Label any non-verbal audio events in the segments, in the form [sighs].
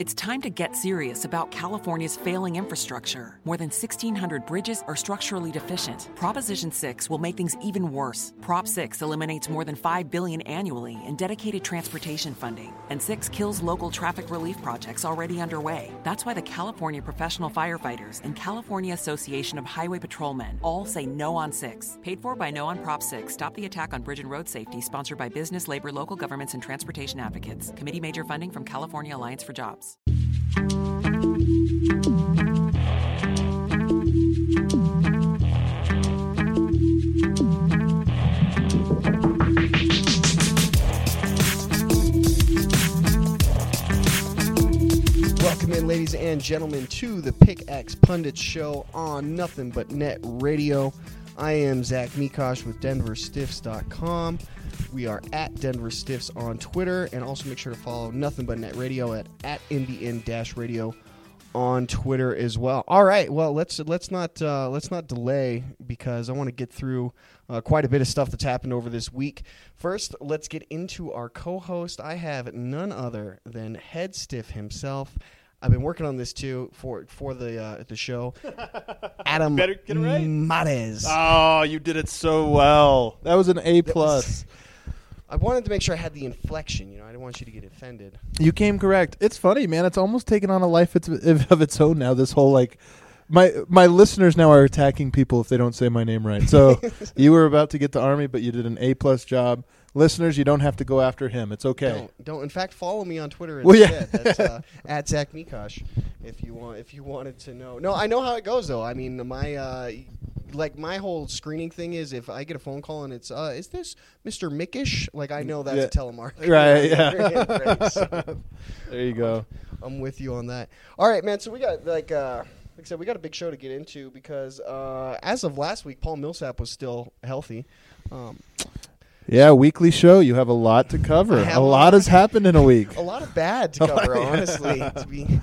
It's time to get serious about California's failing infrastructure. More than 1,600 bridges are structurally deficient. Proposition 6 will make things even worse. Prop 6 eliminates more than 5 billion annually in dedicated transportation funding, and 6 kills local traffic relief projects already underway. That's why the California Professional Firefighters and California Association of Highway Patrolmen all say no on 6. Paid for by No on Prop 6. Stop the attack on bridge and road safety, sponsored by business, labor, local governments, and transportation advocates. Committee major funding from California Alliance for Jobs. Welcome in, ladies and gentlemen, to the Pickaxe Pundit Show on Nothing But Net Radio. I am Zach Mikash with DenverStiffs.com. We are at Denver Stiffs on Twitter, and also make sure to follow Nothing But Net Radio at at NBN Radio on Twitter as well. All right, well let's let's not uh, let's not delay because I want to get through uh, quite a bit of stuff that's happened over this week. First, let's get into our co-host. I have none other than Head Stiff himself. I've been working on this too for for the uh, the show. [laughs] Adam Better get it right. Mares. Oh, you did it so well. That was an A plus. I wanted to make sure I had the inflection. You know, I didn't want you to get offended. You came correct. It's funny, man. It's almost taken on a life it's, of its own now. This whole like, my my listeners now are attacking people if they don't say my name right. So [laughs] you were about to get the army, but you did an A plus job. Listeners, you don't have to go after him. It's okay. Don't don't. In fact, follow me on Twitter Well, yeah. instead. That's uh, [laughs] at Zach Mikash. If you want, if you wanted to know. No, I know how it goes though. I mean, my uh, like my whole screening thing is if I get a phone call and it's uh, is this Mr. Mickish? Like I know that's Yeah. a telemarketer. [laughs] Right, yeah. [laughs] Right, so [laughs] There you go. I'm with you on that. All right, man. So we got like uh, like I said, we got a big show to get into because uh, as of last week, Paul Millsap was still healthy. Um, Yeah, weekly show. You have a lot to cover. A have a lot lot. has happened in a week. a lot of bad to cover, honestly. To be,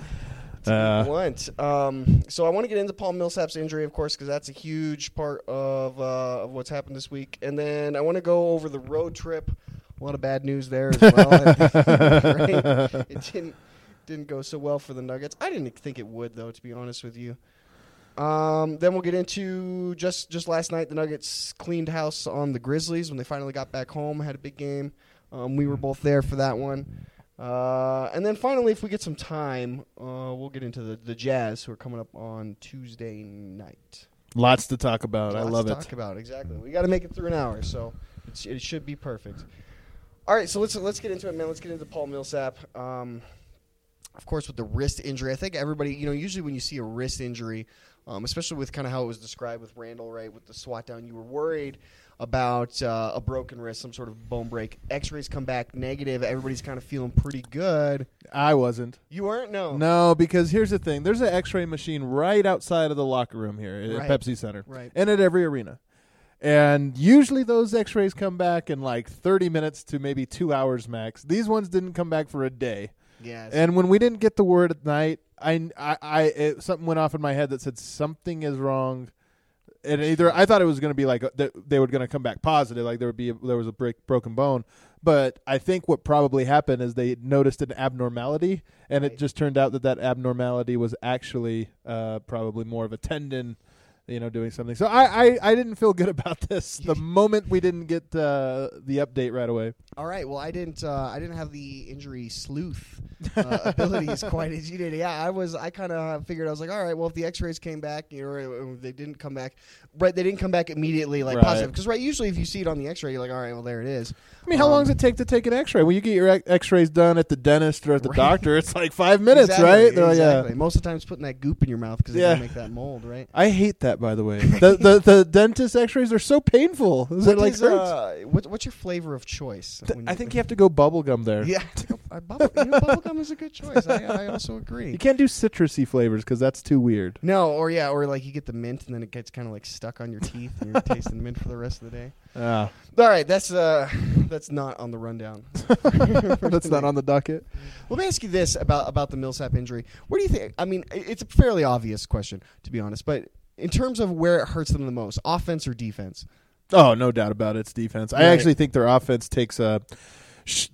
Uh. blunt. Um, so I want to get into Paul Millsap's injury, of course, because that's a huge part of, uh, of what's happened this week. And then I want to go over the road trip. A lot of bad news there as well. [laughs] right? It didn't didn't go so well for the Nuggets. I didn't think it would, though, to be honest with you. Um, then we'll get into just just last night. The Nuggets cleaned house on the Grizzlies when they finally got back home. Had a big game. Um, we were both there for that one. Uh, and then finally, if we get some time, uh, we'll get into the, the Jazz, who are coming up on Tuesday night. Lots to talk about. I love to it. Talk about exactly. We got to make it through an hour, so it's, it should be perfect. All right, so let's let's get into it, man. Let's get into Paul Millsap. Um, of course, with the wrist injury, I think everybody, you know, usually when you see a wrist injury, um, especially with kind of how it was described with Randle, right, with the swat down, you were worried about uh, a broken wrist, some sort of bone break. X-rays come back negative. Everybody's kind of feeling pretty good. I wasn't. You weren't, no, No, because here's the thing: there's an X-ray machine right outside of the locker room here at Right. Pepsi Center, Right. and at every arena. And usually those X-rays come back in like 30 minutes to maybe two hours max. These ones didn't come back for a day. Yes. And when we didn't get the word at night, I, I, I it, something went off in my head that said something is wrong. And either I thought it was going to be like uh, that they were going to come back positive, like there would be a, there was a break, broken bone. But I think what probably happened is they noticed an abnormality, and Right. it just turned out that that abnormality was actually uh, probably more of a tendon, you know, doing something. So I, I, I didn't feel good [laughs] about this the [laughs] moment we didn't get uh, the update right away. All right. Well, I didn't. Uh, I didn't have the injury sleuth uh, abilities [laughs] quite as you did. Yeah, I was. I kind of figured. I was like, all right. Well, if the X-rays came back, you know, they didn't come back. Right. They didn't come back immediately, like Right. positive. Because right, usually if you see it on the X-ray, you're like, all right. Well, there it is. I mean, how Um, long does it take to take an X-ray? When you get your X- X-rays done at the dentist or at the [laughs] Right. doctor, it's like five minutes, Exactly, right? They're like, yeah. Most of the time, it's putting that goop in your mouth because they Yeah. make that mold, right? I hate that. by the way. [laughs] the, the the dentist X-rays are so painful. Is What it like is, uh, what, what's your flavor of choice? Th- when I think you have to go bubblegum there. Yeah, [laughs] bubble, you know, bubblegum is a good choice. I, I also agree. You can't do citrusy flavors because that's too weird. No, or yeah, or like you get the mint and then it gets kind of like stuck on your teeth and you're tasting mint for the rest of the day. Ah, All right, that's uh, that's not on the rundown. [laughs] [laughs] that's not on the docket. Let me ask you this about about the Millsap injury. What do you think? I mean, i- it's a fairly obvious question to be honest, but in terms of where it hurts them the most, offense or defense? Oh, no doubt about it. It's defense. I actually think their offense takes a sh-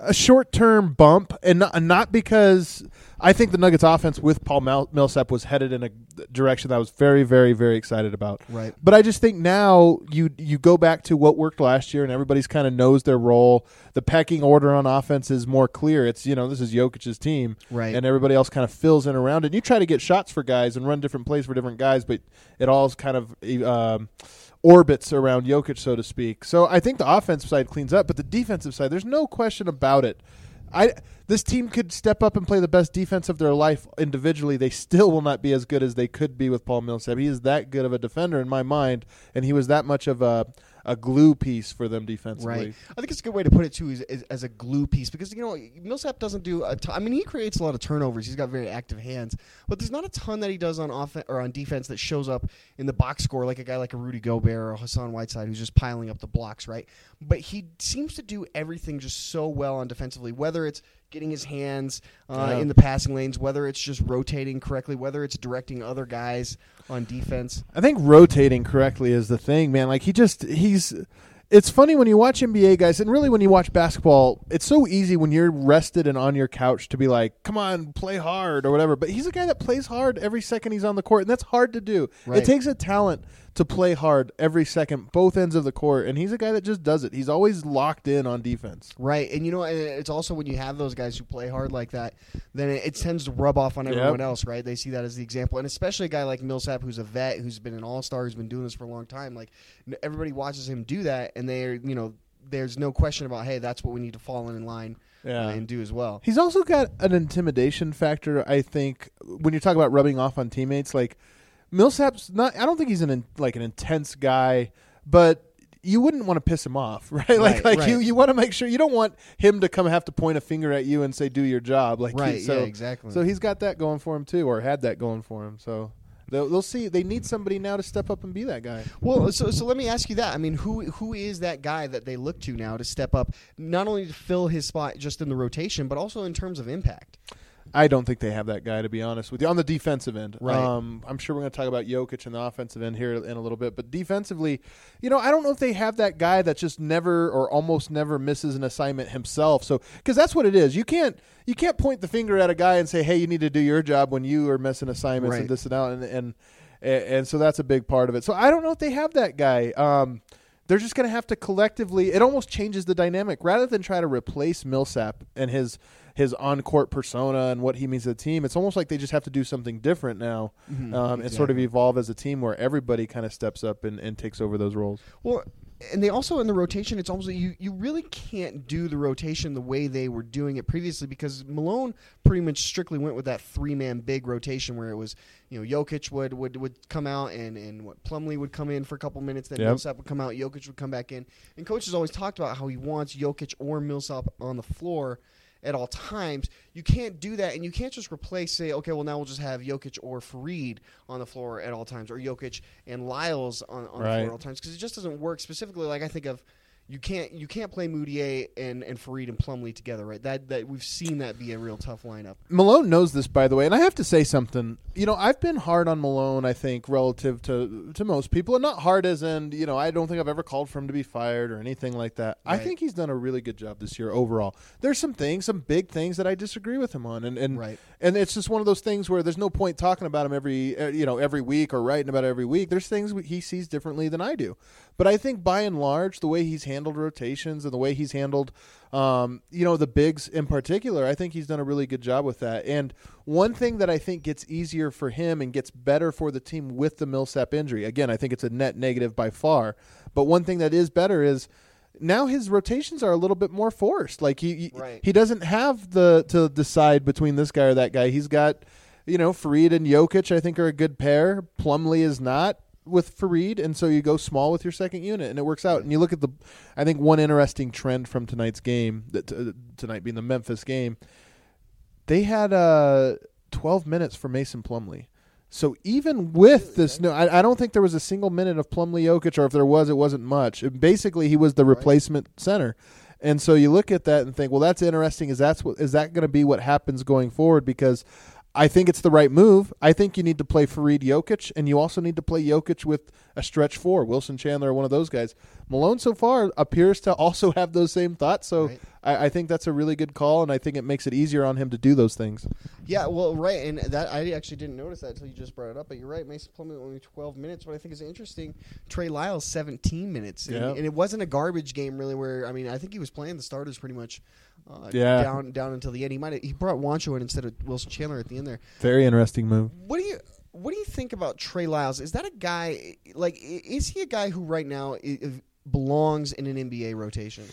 a short term bump, and not, not because I think the Nuggets' offense with Paul Mil- Millsap was headed in a direction that I was very, very, very excited about. Right. But I just think now you you go back to what worked last year, and everybody's kind of knows their role. The pecking order on offense is more clear. It's you know this is Jokic's team, Right. And everybody else kind of fills in around it. You try to get shots for guys and run different plays for different guys, but it all's kind of um, orbits around Jokic, so to speak. So I think the offensive side cleans up, but the defensive side, there's no question about it. I this team could step up and play the best defense of their life individually. They still will not be as good as they could be with Paul Millsap. He is that good of a defender in my mind, and he was that much of a a glue piece for them defensively. Right. I think it's a good way to put it too, is, is as a glue piece because you know Millsap doesn't do. A ton, I mean, he creates a lot of turnovers. He's got very active hands, but there's not a ton that he does on offense or on defense that shows up in the box score like a guy like a Rudy Gobert or Hassan Whiteside who's just piling up the blocks, right? But he seems to do everything just so well on defensively, whether it's getting his hands uh, Yeah. in the passing lanes, whether it's just rotating correctly, whether it's directing other guys on defense. I think rotating correctly is the thing, man. Like he just he's it's funny when you watch NBA guys and really when you watch basketball, it's so easy when you're rested and on your couch to be like, "Come on, play hard" or whatever. But he's a guy that plays hard every second he's on the court, and that's hard to do. Right. It takes a talent to play hard every second, both ends of the court, and he's a guy that just does it. He's always locked in on defense. Right, and you know, it's also when you have those guys who play hard like that, then it, it tends to rub off on everyone Yep. else, right? They see that as the example, and especially a guy like Millsap, who's a vet, who's been an all star, who's been doing this for a long time. Like everybody watches him do that, and they're, you know, there's no question about, hey, that's what we need to fall in line uh, Yeah. and do as well. He's also got an intimidation factor. I think when you talk about rubbing off on teammates, like Millsap's not. I don't think he's an in, like an intense guy, but you wouldn't want to piss him off, [laughs] right? Like Right, like right. you you want to make sure you don't want him to come have to point a finger at you and say do your job, like he- Right, so, yeah, exactly. So he's got that going for him too, or had that going for him. So. They'll, they'll see. They need somebody now to step up and be that guy. Well, so so let me ask you that. I mean, who who is that guy that they look to now to step up, not only to fill his spot just in the rotation, but also in terms of impact? I don't think they have that guy to be honest with you on the defensive end. Right. Um, I'm sure we're going to talk about Jokic and the offensive end here in a little bit, but defensively, you know, I don't know if they have that guy that just never or almost never misses an assignment himself. So because that's what it is. You can't you can't point the finger at a guy and say, "Hey, you need to do your job" when you are missing assignments Right. and this and out, and and and so that's a big part of it. So I don't know if they have that guy. Um, they're just going to have to collectively. It almost changes the dynamic rather than try to replace Millsap and his his on court persona and what he means to the team. It's almost like they just have to do something different now um, and sort of evolve as a team where everybody kind of steps up and, and takes over those roles. Well, and they also in the rotation, it's almost you you really can't do the rotation the way they were doing it previously because Malone pretty much strictly went with that three man big rotation where it was you know Jokic would would, would come out and and what Plumlee would come in for a couple minutes, then Yep. Millsap would come out, Jokic would come back in, and coach has always talked about how he wants Jokic or Millsap on the floor. At all times, you can't do that, and you can't just replace. Say, okay, well now we'll just have Jokic or Faried on the floor at all times, or Jokic and Lyles on, on the floor at all times because it just doesn't work. Specifically, like I think of, you can't you can't play Mudiay and and Faried and Plumlee together, right? That that we've seen that be a real tough lineup. Malone knows this, by the way, and I have to say something. You know, I've been hard on Malone. I think relative to to most people, and not hard as in you know, I don't think I've ever called for him to be fired or anything like that. I think he's done a really good job this year overall. There's some things, some big things that I disagree with him on, and and Right. And it's just one of those things where there's no point talking about him every uh, you know every week or writing about every week. There's things he sees differently than I do, but I think by and large, the way he's handled rotations and the way he's handled, um, you know, the bigs in particular, I think he's done a really good job with that. And one thing that I think gets easier for him and gets better for the team with the Millsap injury, again, I think it's a net negative by far, but one thing that is better is now his rotations are a little bit more forced. Like he he, Right. he doesn't have the to decide between this guy or that guy. He's got you know, Faried and Jokic, I think, are a good pair. Plumlee is not with Faried, and so you go small with your second unit, and it works out. And you look at the, I think one interesting trend from tonight's game, that uh, tonight being the Memphis game, they had uh, 12 minutes for Mason Plumlee. So even with this, no, I, I don't think there was a single minute of Plumlee Jokic, or if there was, it wasn't much. Basically, he was the replacement center. And so you look at that and think, well, that's interesting. Is that's what is that going to be what happens going forward? Because I think it's the right move. I think you need to play Faried Jokic, and you also need to play Jokic with a stretch four. Wilson Chandler, one of those guys. Malone so far appears to also have those same thoughts. So Right. I, I think that's a really good call, and I think it makes it easier on him to do those things. Yeah, well, right, and that I actually didn't notice that until you just brought it up. But you're right, Mason Plumlee only 12 minutes. What I think is interesting, Trey Lyles 17 minutes, and, Yeah. and it wasn't a garbage game really. Where I mean, I think he was playing the starters pretty much. Uh, Yeah. down down until the end. He might he brought Juancho in instead of Wilson Chandler at the end there. Very interesting move. What do you what do you think about Trey Lyles? Is that a guy like is he a guy who right now i- i- belongs in an NBA rotation?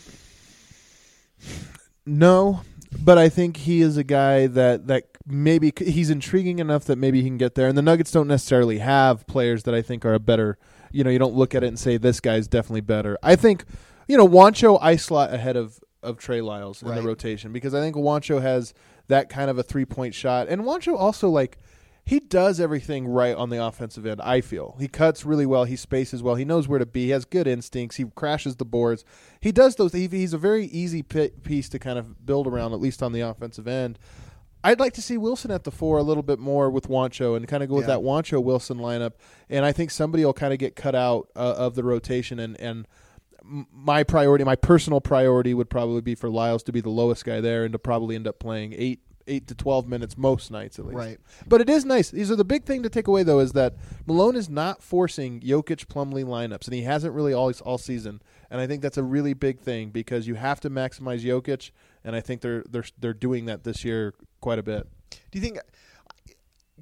No, but I think he is a guy that that maybe he's intriguing enough that maybe he can get there. And the Nuggets don't necessarily have players that I think are a better. You know, you don't look at it and say this guy's definitely better. I think, you know, Juancho I slot ahead of of Trey Lyles in Right. the rotation because I think Juancho has that kind of a three point shot, and Juancho also like. He does everything right on the offensive end. I feel he cuts really well. He spaces well. He knows where to be. He has good instincts. He crashes the boards. He does those. He, he's a very easy pi piece to kind of build around, at least on the offensive end. I'd like to see Wilson at the four a little bit more with Juancho and kind of go with Yeah. that Juancho Wilson lineup. And I think somebody will kind of get cut out uh, of the rotation. And and my priority, my personal priority, would probably be for Lyles to be the lowest guy there and to probably end up playing eight eight to twelve minutes most nights at least. Right. But it is nice. These are the big thing to take away though is that Malone is not forcing Jokic Plumlee lineups, and he hasn't really all all season. And I think that's a really big thing because you have to maximize Jokic, and I think they're they're they're doing that this year quite a bit. Do you think?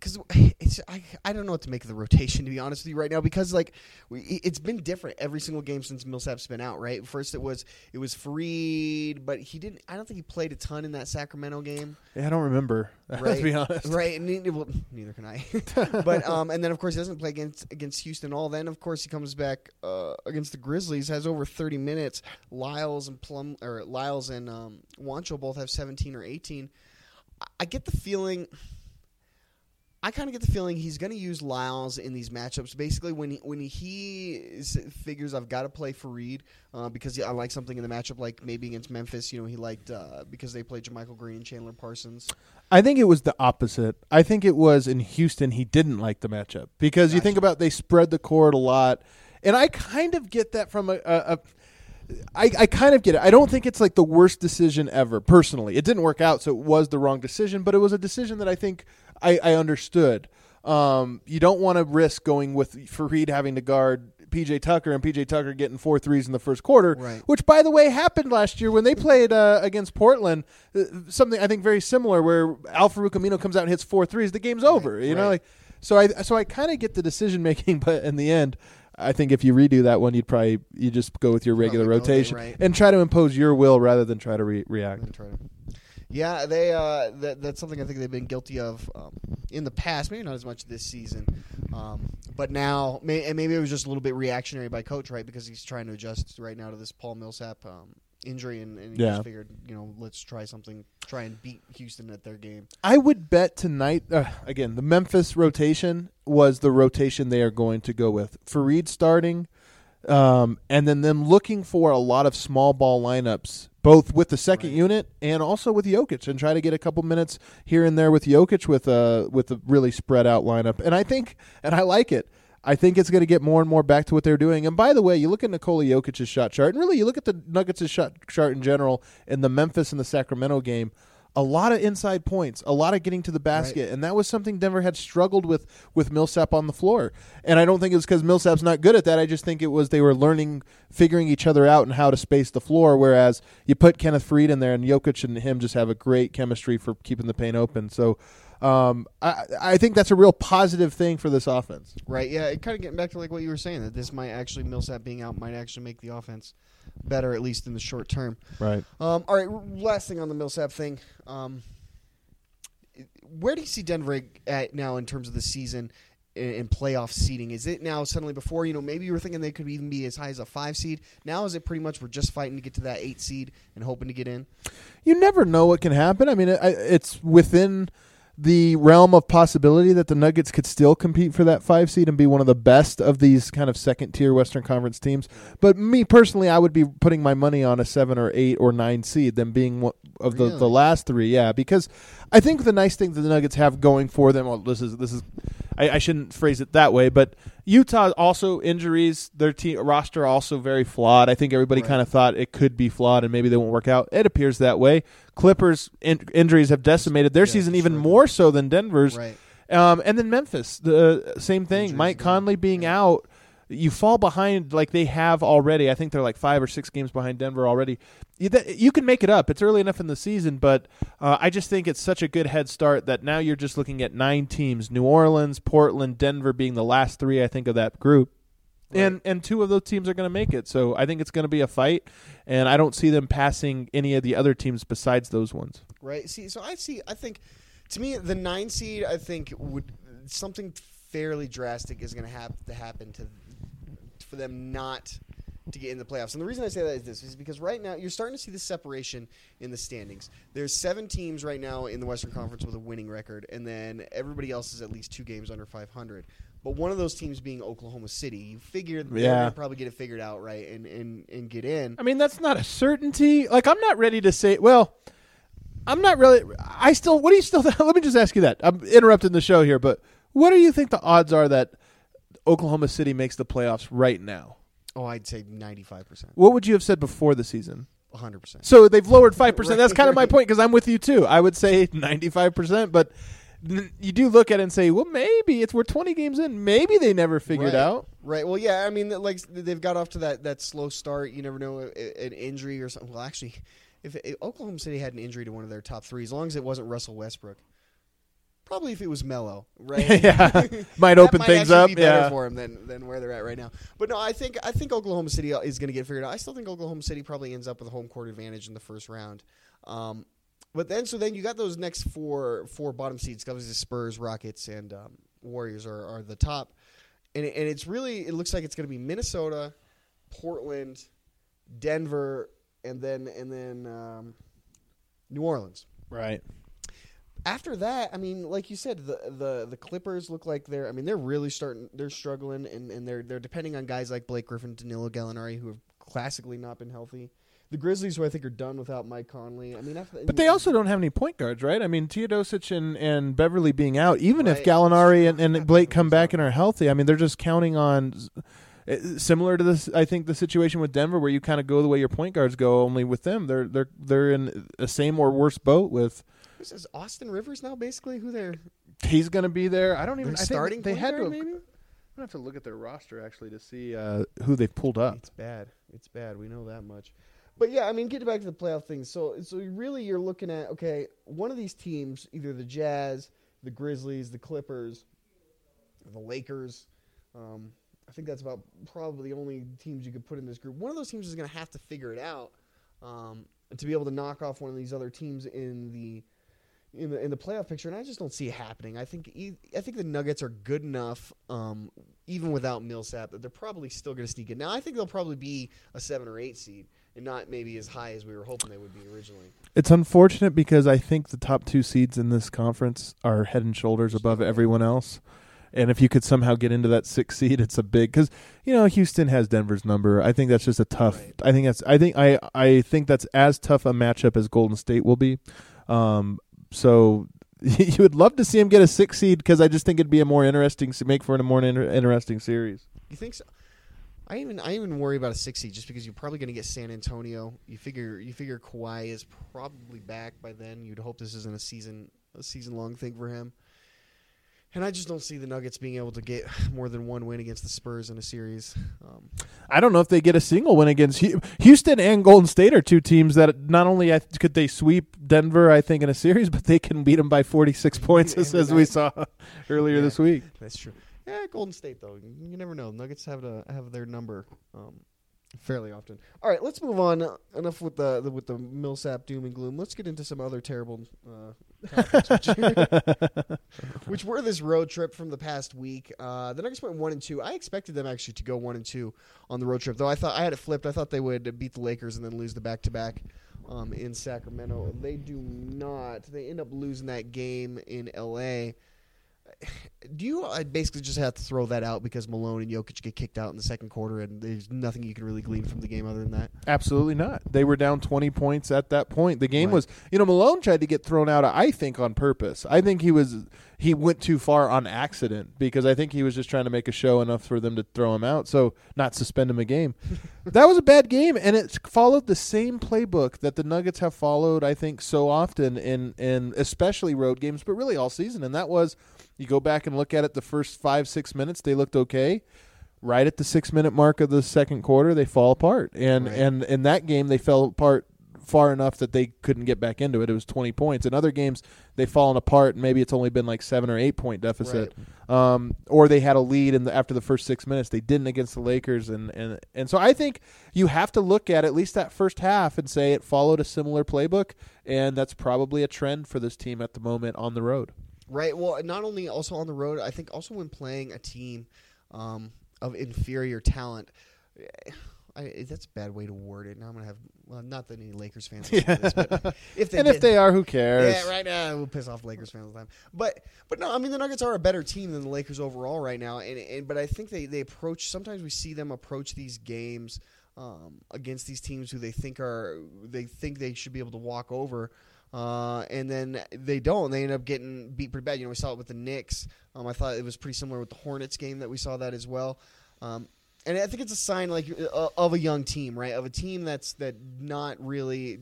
Because [laughs] it's I, I don't know what to make of the rotation to be honest with you right now because like we, it's been different every single game since Millsap's been out right first it was it was Faried but he didn't I don't think he played a ton in that Sacramento game Yeah, I don't remember. right [laughs] to be honest. right and well, neither can I [laughs] but um and then of course he doesn't play against against Houston all then of course he comes back uh, against the Grizzlies has over 30 minutes Lyles and Plum or Lyles and um, Juancho both have 17 or 18 I- I get the feeling I kind of get the feeling he's going to use Lyles in these matchups. Basically, when he, when he is, figures I've got to play Faried uh, because I like something in the matchup, like maybe against Memphis. You know, he liked uh, because they played JaMychal Green, and Chandler Parsons. I think it was the opposite. I think it was in Houston he didn't like the matchup because you think about they spread the court a lot, and I kind of get that from a. a, a I, I kind of get it. I don't think it's like the worst decision ever. Personally, it didn't work out, so it was the wrong decision. But it was a decision that I think I, I understood. Um, you don't want to risk going with Faried having to guard PJ Tucker and PJ Tucker getting four threes in the first quarter, Right. which by the way happened last year when they played uh, against Portland. Uh, something I think very similar where Al-Farouq Aminu comes out and hits four threes, the game's over. You know, right. like so I so I kind of get the decision making, [laughs] but in the end. I think if you redo that one, you'd probably you just go with your regular Probably rotation right. and try to impose your will rather than try to re- react. I'm trying to- Yeah, they uh, that, that's something I think they've been guilty of um, in the past. Maybe not as much this season, um, but now may, and maybe it was just a little bit reactionary by coach, right? Because he's trying to adjust right now to this Paul Millsap um, injury, and, and he Yeah. just figured, you know, let's try something, try and beat Houston at their game. I would bet tonight. Uh, again, the Memphis rotation was the rotation they are going to go with. Faried starting, um, and then them looking for a lot of small ball lineups, both with the second Right. unit and also with Jokic, and try to get a couple minutes here and there with Jokic with a with a really spread out lineup. And I think, and I like it. I think it's going to get more and more back to what they're doing. And by the way, you look at Nikola Jokic's shot chart, and really you look at the Nuggets' shot chart in general in the Memphis and the Sacramento game. A lot of inside points, a lot of getting to the basket, and that was something Denver had struggled with with Millsap on the floor. And I don't think it was because Millsap's not good at that. I just think it was they were learning, figuring each other out, and how to space the floor. Whereas you put Kenneth Faried in there, and Jokic and him just have a great chemistry for keeping the paint open. So um, I, I think that's a real positive thing for this offense. Right? Yeah, it kind of getting back to like what you were saying that this might actually Millsap being out might actually make the offense better at least in the short term. Right. Um, all right, last thing on the Millsap thing. Um, where do you see Denver at now in terms of the season in, playoff seeding? Is it now suddenly before you know maybe you were thinking they could even be as high as a five seed? Now is it pretty much we're just fighting to get to that eight seed and hoping to get in? You never know what can happen. I mean, it, it's within the realm of possibility that the Nuggets could still compete for that five seed and be one of the best of these kind of second tier Western Conference teams. But me personally, I would be putting my money on a seven or eight or nine seed, them being one of the, Really? the last three. Yeah, because I think the nice thing that the Nuggets have going for them. Well, this is this is I, I shouldn't phrase it that way, but Utah also injuries. Their team roster also very flawed. I think everybody Right. kind of thought it could be flawed and maybe they won't work out. It appears that way. Clippers in, injuries have decimated their Yeah, season even sure. more so than Denver's. Right. Um, and then Memphis, the same thing. Injuries Mike. Conley being Yeah. out, you fall behind like they have already. I think they're like five or six games behind Denver already. You, that, you can make it up. It's early enough in the season, but uh, I just think it's such a good head start that now you're just looking at nine teams: New Orleans, Portland, Denver being the last three. I think of that group. And and two of those teams are going to make it, so I think it's going to be a fight, and I don't see them passing any of the other teams besides those ones. Right. See, so I see. I think to me, the nine seed, I think would something fairly drastic is going to have to happen to for them not to get in the playoffs. And the reason I say that is this is because right now you're starting to see the separation in the standings. There's seven teams right now in the Western Conference with a winning record, and then everybody else is at least two games under 500. But one of those teams being Oklahoma City, you figure they're Yeah. going to probably get it figured out, right, and, and, and get in. I mean, that's not a certainty. Like, I'm not ready to say. Well, I'm not really. I still. What do you still? [laughs] Let me just ask you that. I'm interrupting the show here, but what do you think the odds are that Oklahoma City makes the playoffs right now? Oh, I'd say 95%, What would you have said before the season? 100%. So they've lowered five percent. That's [laughs] Right, kind of my right. point because I'm with you too. I would say 95 percent, but n- you do look at it and say, well, maybe it's we're 20 games in. Maybe they never figured right. out. Right. Well, yeah. I mean, like they've got off to that, that slow start. You never know an injury or something. Well, actually, if, if Oklahoma City had an injury to one of their top three, as long as it wasn't Russell Westbrook, probably if it was Melo, right? [laughs] yeah, [laughs] might open might things up. Be better Yeah, for him than, than where they're at right now. But no, I think I think Oklahoma City is going to get figured out. I still think Oklahoma City probably ends up with a home court advantage in the first round. Um, but then, so then you got those next four four bottom seeds. Obviously, Spurs, Rockets, and um, Warriors are, are the top. And and it's really it looks like it's going to be Minnesota, Portland, Denver, and then and then um, New Orleans right. after that, I mean, like you said, the the the Clippers look like they're. I mean, they're really starting. They're struggling, and, and they're they're depending on guys like Blake Griffin, Danilo Gallinari, who have classically not been healthy. The Grizzlies, who I think are done without Mike Conley. I mean, after, But they also don't have any point guards, right? I mean, Teodosic and, and Beverley being out, even if Right. Gallinari and, and [laughs] Blake come back and are healthy, I mean, they're just counting on uh, similar to this. I think the situation with Denver, where you kind of go the way your point guards go, only with them, they're they're they're in a same or worse boat. With Who says Austin Rivers now? Basically, who they're he's going to be there. I don't even. I think starting they had to. maybe. I'm gonna have to look at their roster actually to see uh, who they've pulled up. It's bad. It's bad. We know that much. But yeah, I mean, getting back to the playoff thing. So, so really, you're looking at okay, one of these teams, either the Jazz, the Grizzlies, the Clippers, the Lakers. Um, I think that's about probably the only teams you could put in this group. One of those teams is going to have to figure it out um, to be able to knock off one of these other teams in the in the in the playoff picture, and I just don't see it happening. I think I think the Nuggets are good enough, um, even without Millsap, that they're probably still going to sneak in. Now, I think they'll probably be a seven or eight seed, and not maybe as high as we were hoping they would be originally. It's unfortunate because I think the top two seeds in this conference are head and shoulders above everyone else. And if you could somehow get into that sixth seed, it's a big because you know Houston has Denver's number. I think that's just a tough. Right. I think that's. I think I. I think that's as tough a matchup as Golden State will be. Um, so [laughs] you would love to see him get a six seed because I just think it'd be a more interesting make for a more inter- interesting series. You think so? I even I even worry about a six seed just because you're probably going to get San Antonio. You figure you figure Kawhi is probably back by then. You'd hope this isn't a season a season long thing for him. And I just don't see the Nuggets being able to get [sighs] more than one win against the Spurs in a series. Um, I don't know if they get a single win against Houston and Golden State are two teams that not only could they sweep Denver, I think, in a series, [laughs] but they can beat them by 46 points, [laughs] as, as we saw [laughs] earlier Yeah. this week. That's true. Yeah, Golden State though. You never know. Nuggets have to have their number um, fairly often. All right, let's move on. Uh, enough with the, the with the Millsap doom and gloom. Let's get into some other terrible uh, [laughs] which were this road trip from the past week. Uh, the Nuggets went one and two. I expected them actually to go one and two on the road trip, though. I thought I had it flipped. I thought they would beat the Lakers and then lose the back to back in Sacramento. They do not. They end up losing that game in L.A do you I basically just have to throw that out because Malone and Jokic get kicked out in the second quarter, and there's nothing you can really glean from the game other than that? Absolutely not. They were down 20 points at that point. The game Right. was, you know, Malone tried to get thrown out, I think, on purpose. I think he was, he went too far on accident because I think he was just trying to make a show enough for them to throw him out, so not suspend him a game. [laughs] that was a bad game, and it followed the same playbook that the Nuggets have followed, I think, so often in, in especially road games, but really all season, and that was you go back and look at it the first five, six minutes, they looked okay. Right at the six minute mark of the second quarter, they fall apart. And Right. and in that game they fell apart far enough that they couldn't get back into it. It was twenty points. In other games they've fallen apart and maybe it's only been like seven or eight point deficit. Um, or they had a lead in the, after the first six minutes. They didn't against the Lakers and, and and so I think you have to look at at least that first half and say it followed a similar playbook and that's probably a trend for this team at the moment on the road. Right. Well, not only also on the road, I think also when playing a team um, of inferior talent. I, that's a bad way to word it. Now I'm gonna have well, not that any Lakers fans to this, but [laughs] if they and if they are, who cares? Yeah, right now we'll piss off Lakers fans all the time. But but no, I mean the Nuggets are a better team than the Lakers overall right now. And, and but I think they, they approach sometimes we see them approach these games um, against these teams who they think are they think they should be able to walk over. Uh, and then they don't. They end up getting beat pretty bad. You know, we saw it with the Knicks. Um, I thought it was pretty similar with the Hornets game that we saw that as well. Um, and I think it's a sign like uh, of a young team, right? Of a team that's that not really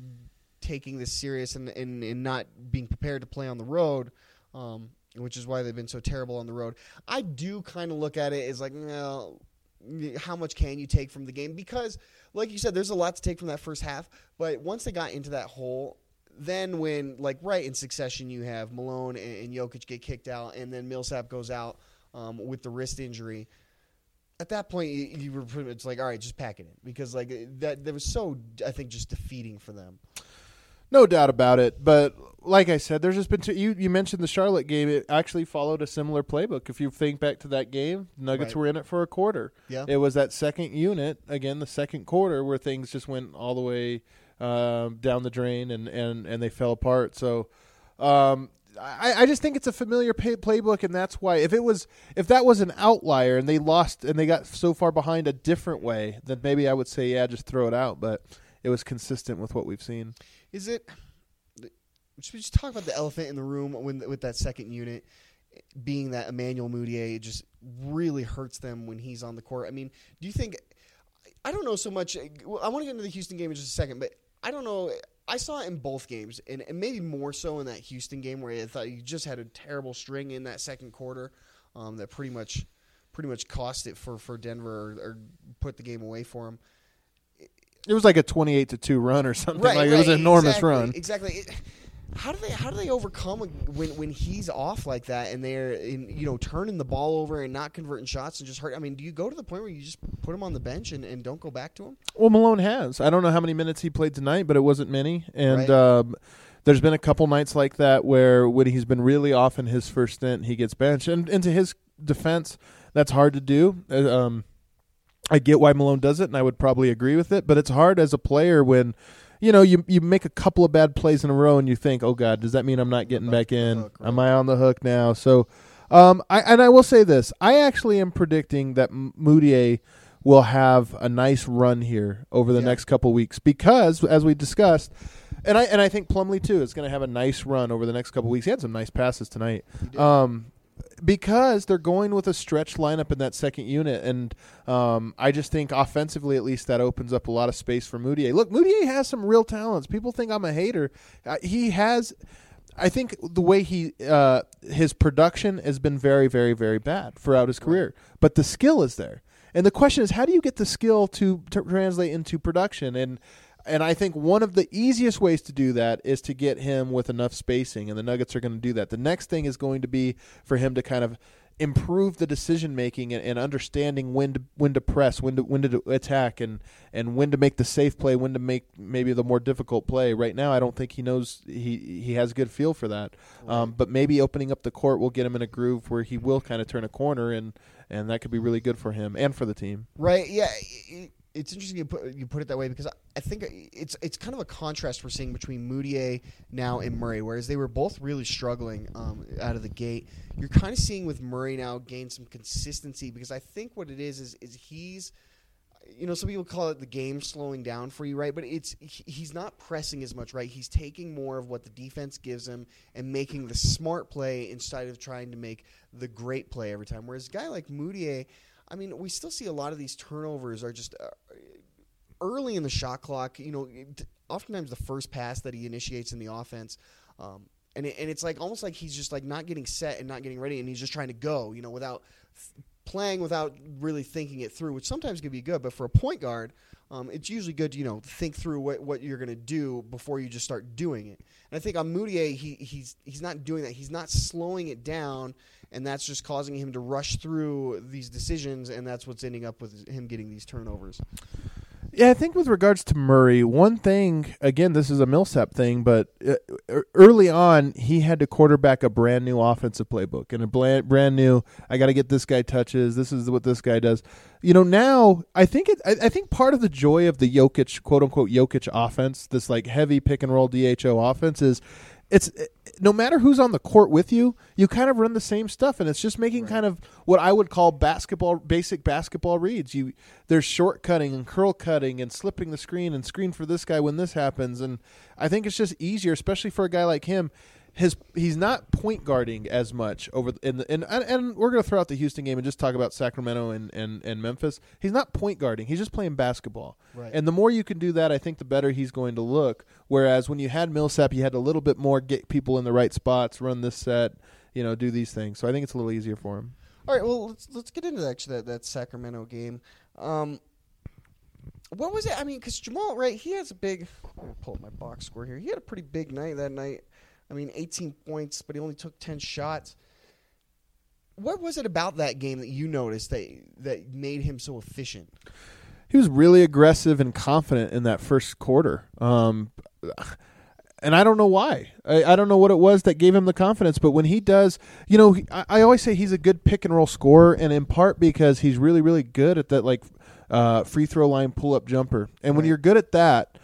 taking this serious and, and, and not being prepared to play on the road, um, which is why they've been so terrible on the road. I do kind of look at it as like, well, how much can you take from the game? Because, like you said, there's a lot to take from that first half. But once they got into that hole, then when like right in succession, you have Malone and, and Jokic get kicked out, and then Millsap goes out um, with the wrist injury at that point you, you were pretty much like all right just pack it in because like that that was so i think just defeating for them No doubt about it. But like I said, there's just been two, you. You mentioned the Charlotte game. It actually followed a similar playbook. If you think back to that game, Nuggets Right. were in it for a quarter. Yeah. it was that second unit again, the second quarter, where things just went all the way um, down the drain and and and they fell apart. So. Um, I, I just think it's a familiar pay, playbook, and that's why if it was if that was an outlier and they lost and they got so far behind a different way, then maybe I would say yeah, just throw it out. But it was consistent with what we've seen. is it should we just talk about the elephant in the room when with that second unit being that Emmanuel Mudiay just really hurts them when he's on the court. I mean, do you think I don't know so much I want to get into the Houston game in just a second, but I don't know I saw it in both games and, and maybe more so in that Houston game where I thought you just had a terrible string in that second quarter um, that pretty much pretty much cost it for, for Denver or, or put the game away for him. It was like a twenty-eight to two run or something. Right, like right, it was an enormous exactly, run. Exactly. It- how do they how do they overcome when when he's off like that and they're in, you know turning the ball over and not converting shots and just hurt? I mean, do you go to the point where you just put him on the bench and, and don't go back to him? Well, Malone has. I don't know how many minutes he played tonight, but it wasn't many. And Right. um, there's been a couple nights like that where when he's been really off in his first stint, he gets benched. And, and to his defense, that's hard to do. Uh, Um, I get why Malone does it, and I would probably agree with it. But it's hard as a player when, you know, you you make a couple of bad plays in a row, and you think, "Oh God, does that mean I'm not getting back in? hook, right. Am I on the hook now?" So, um, I and I will say this: I actually am predicting that Mudiay will have a nice run here over the Yeah. next couple weeks because, as we discussed. And I and I think Plumlee too is going to have a nice run over the next couple weeks. He had some nice passes tonight. Um, because they're going with a stretch lineup in that second unit, and um, I just think offensively, at least, that opens up a lot of space for Mudiay. Look, Mudiay has some real talents. People think I'm a hater. Uh, he has. I think the way he uh, his production has been very, very, very bad throughout his career, but the skill is there. And the question is, how do you get the skill to, to translate into production? And and I think one of the easiest ways to do that is to get him with enough spacing, and the Nuggets are going to do that. The next thing is going to be for him to kind of improve the decision making and, and understanding when to when to press, when to when to attack, and and when to make the safe play, when to make maybe the more difficult play. Right now, I don't think he knows he he has a good feel for that. Um, but maybe opening up the court will get him in a groove where he will kind of turn a corner, and and that could be really good for him and for the team. Right. Yeah. It, it's interesting you put you put it that way because I, I think it's it's kind of a contrast we're seeing between Mudiay now and Murray, whereas they were both really struggling um, out of the gate. You're kind of seeing with Murray now gain some consistency because I think what it is is is he's you know, some people call it the game slowing down for you, right? But it's he's not pressing as much, right? He's taking more of what the defense gives him and making the smart play instead of trying to make the great play every time. Whereas a guy like Mudiay, I mean, we still see a lot of these turnovers are just uh, early in the shot clock. You know, oftentimes the first pass that he initiates in the offense. Um, and, it, and it's like almost like he's just like not getting set and not getting ready, and he's just trying to go, you know, without playing without really thinking it through, which sometimes can be good. But for a point guard, um, it's usually good to you know think through what, what you're going to do before you just start doing it. And I think on Mudiay, he he's he's not doing that. He's not slowing it down, and that's just causing him to rush through these decisions, and that's what's ending up with him getting these turnovers. Yeah, I think with regards to Murray, one thing again, this is a Millsap thing, but uh, early on he had to quarterback a brand new offensive playbook and a brand new. I got to get this guy touches. This is what this guy does. You know, now I think it. I, I think part of the joy of the Jokic quote unquote Jokic offense, this like heavy pick and roll DHO offense, is it's no matter who's on the court with you, you kind of run the same stuff, and it's just making right. kind of what I would call basketball basic basketball reads. You there's short cutting and curl cutting and slipping the screen and screen for this guy when this happens, and I think it's just easier, especially for a guy like him his he's not point guarding as much over in the, and and we're going to throw out the Houston game and just talk about Sacramento and, and, and Memphis. He's not point guarding. He's just playing basketball. Right. And the more you can do that, I think the better he's going to look. Whereas when you had Millsap, you had a little bit more get people in the right spots, run this set, you know, do these things. So I think it's a little easier for him. All right, well let's let's get into actually that that Sacramento game. Um, what was it? I mean, because Jamal, right? He has a big. I'm pull up my box score here. He had a pretty big night that night. I mean, 18 points, but he only took 10 shots. What was it about that game that you noticed that that made him so efficient? He was really aggressive and confident in that first quarter. Um, and I don't know why. I, I, don't know what it was that gave him the confidence. But when he does, you know, he, I, I, always say he's a good pick and roll scorer, and in part because he's really, really good at that like uh, free throw line pull up jumper. And right. when you're good at that,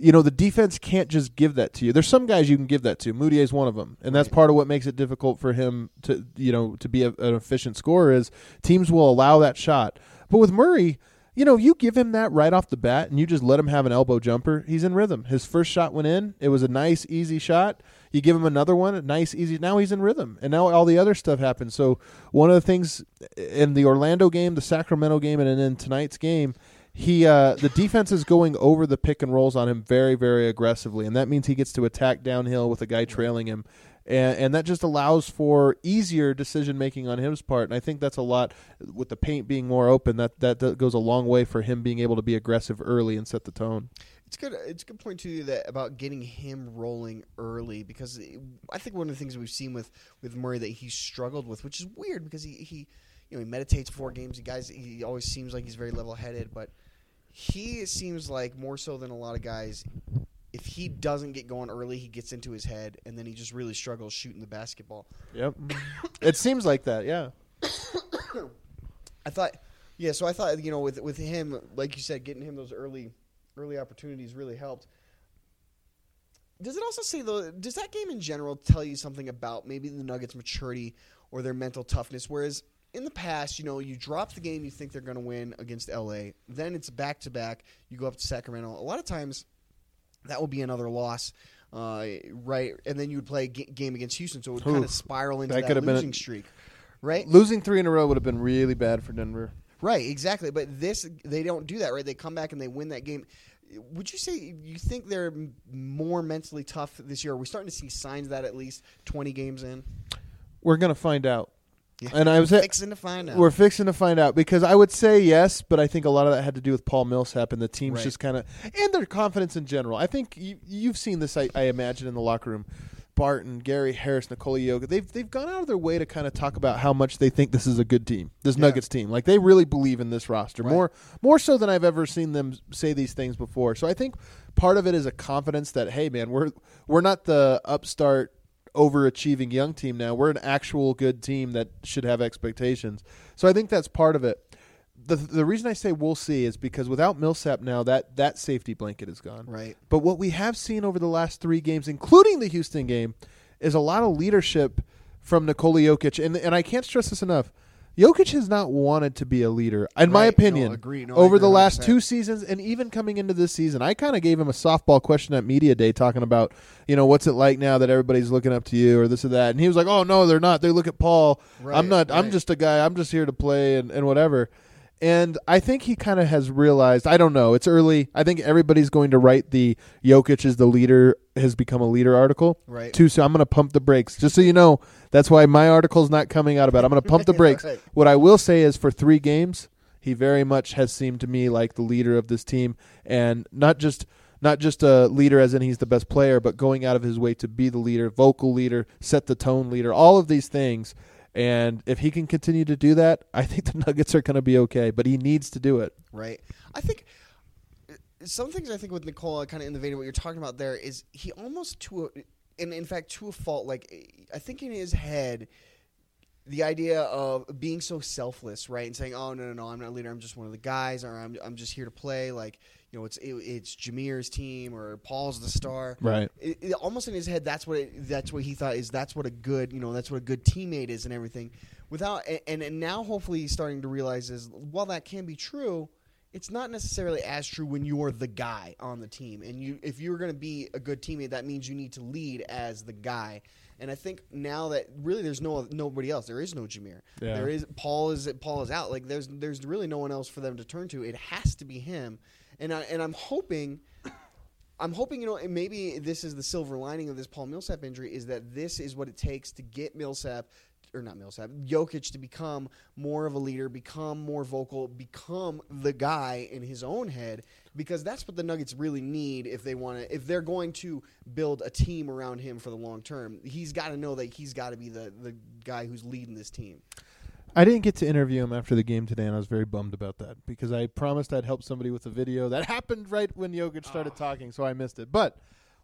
you know the defense can't just give that to you. There's some guys you can give that to. Mudiay is one of them, and that's part of what makes it difficult for him to you know to be a, an efficient scorer. Is teams will allow that shot, but with Murray, you know you give him that right off the bat, and you just let him have an elbow jumper. He's in rhythm. His first shot went in. It was a nice easy shot. You give him another one, a nice easy. Now he's in rhythm, and now all the other stuff happens. So one of the things in the Orlando game, the Sacramento game, and in tonight's game he uh, the defense is going over the pick and rolls on him very very aggressively, and that means he gets to attack downhill with a guy trailing him. And, and that just allows for easier decision making on his part, and I think that's a lot with the paint being more open. That, that that goes a long way for him being able to be aggressive early and set the tone. It's good. It's a good point too that about getting him rolling early because I think one of the things we've seen with with Murray that he struggled with, which is weird because he he you know he meditates before games. He guys he always seems like he's very level headed, but he seems like more so than a lot of guys. If he doesn't get going early, he gets into his head, and then he just really struggles shooting the basketball. Yep, it seems like that. Yeah. [coughs] I thought, yeah. So I thought, you know, with with him, like you said, getting him those early early opportunities really helped. Does it also say though? Does that game in general tell you something about maybe the Nuggets' maturity or their mental toughness? Whereas in the past, you know, you drop the game you think they're going to win against LA, then it's back to back. You go up to Sacramento. A lot of times, that will be another loss, uh, right? And then you would play a g- game against Houston, so it would kind of spiral into that, that losing a, streak, right? Losing three in a row would have been really bad for Denver. Right, exactly. But this, they don't do that, right? They come back and they win that game. Would you say you think they're more mentally tough this year? Are we starting to see signs that at least twenty games in? We're going to find out. Yeah. And I was fixing to find out. We're fixing to find out because I would say yes, but I think a lot of that had to do with Paul Millsap and the team's right. just kind of and their confidence in general. I think you, have seen this. I, I, imagine in the locker room, Barton, Gary Harris, Nikola Yoga, they've they've gone out of their way to kind of talk about how much they think this is a good team, this Yeah. Nuggets team. Like they really believe in this roster Right. more more so than I've ever seen them say these things before. So I think part of it is a confidence that hey man, we're we're not the upstart overachieving young team now. We're an actual good team that should have expectations. So I think that's part of it. The the reason I say we'll see is because without Millsap now that that safety blanket is gone. Right. But what we have seen over the last three games, including the Houston game, is a lot of leadership from Nikola Jokic. And and I can't stress this enough. Jokic has not wanted to be a leader, in my Right. No, opinion. agree. No, over agree the last two seasons, and even coming into this season, I kind of gave him a softball question at media day, talking about, you know, what's it like now that everybody's looking up to you, or this or that. And he was like, "Oh no, they're not. They look at Paul. Right, I'm not. I'm just a guy. I'm just here to play and, and whatever." And I think he kind of has realized. I don't know. It's early. I think everybody's going to write the Jokic is the leader has become a leader article. Right. Too soon. I'm going to pump the brakes. Just so you know, that's why my article's not coming out about. it. I'm going to pump the [laughs] brakes. Right. What I will say is, for three games, he very much has seemed to me like the leader of this team, and not just not just a leader as in he's the best player, but going out of his way to be the leader, vocal leader, set the tone leader, all of these things. And if he can continue to do that, I think the [laughs] Nuggets are going to be okay. But he needs to do it. Right. I think uh, some things I think with Nikola, kind of in the vein of what you're talking about there, is he almost to a, and in fact to a fault. Like I think in his head, the idea of being so selfless, right, and saying, "Oh no, no, no, I'm not a leader. I'm just one of the guys, or I'm I'm just here to play." Like you know, it's it, it's Jameer's team or Paul's the star. Right. It, it- almost in his head, that's what it, that's what he thought is that's what a good you know that's what a good teammate is and everything. Without and and now hopefully he's starting to realize is while that can be true, it's not necessarily as true when you're the guy on the team. And you if you're going to be a good teammate, that means you need to lead as the guy. And I think now that really there's no nobody else. There is no Jameer. Yeah. There is Paul is Paul is out. Like there's there's really no one else for them to turn to. It has to be him. And I, and I'm hoping I'm hoping you know maybe this is the silver lining of this Paul Millsap injury is that this is what it takes to get Millsap or not Millsap Jokic to become more of a leader, become more vocal, become the guy in his own head because that's what the Nuggets really need if they want to if they're going to build a team around him for the long term. He's got to know that he's got to be the the guy who's leading this team. I didn't get to interview him after the game today, and I was very bummed about that because I promised I'd help somebody with a video that [laughs] happened right when Jokic started talking, so I missed it. But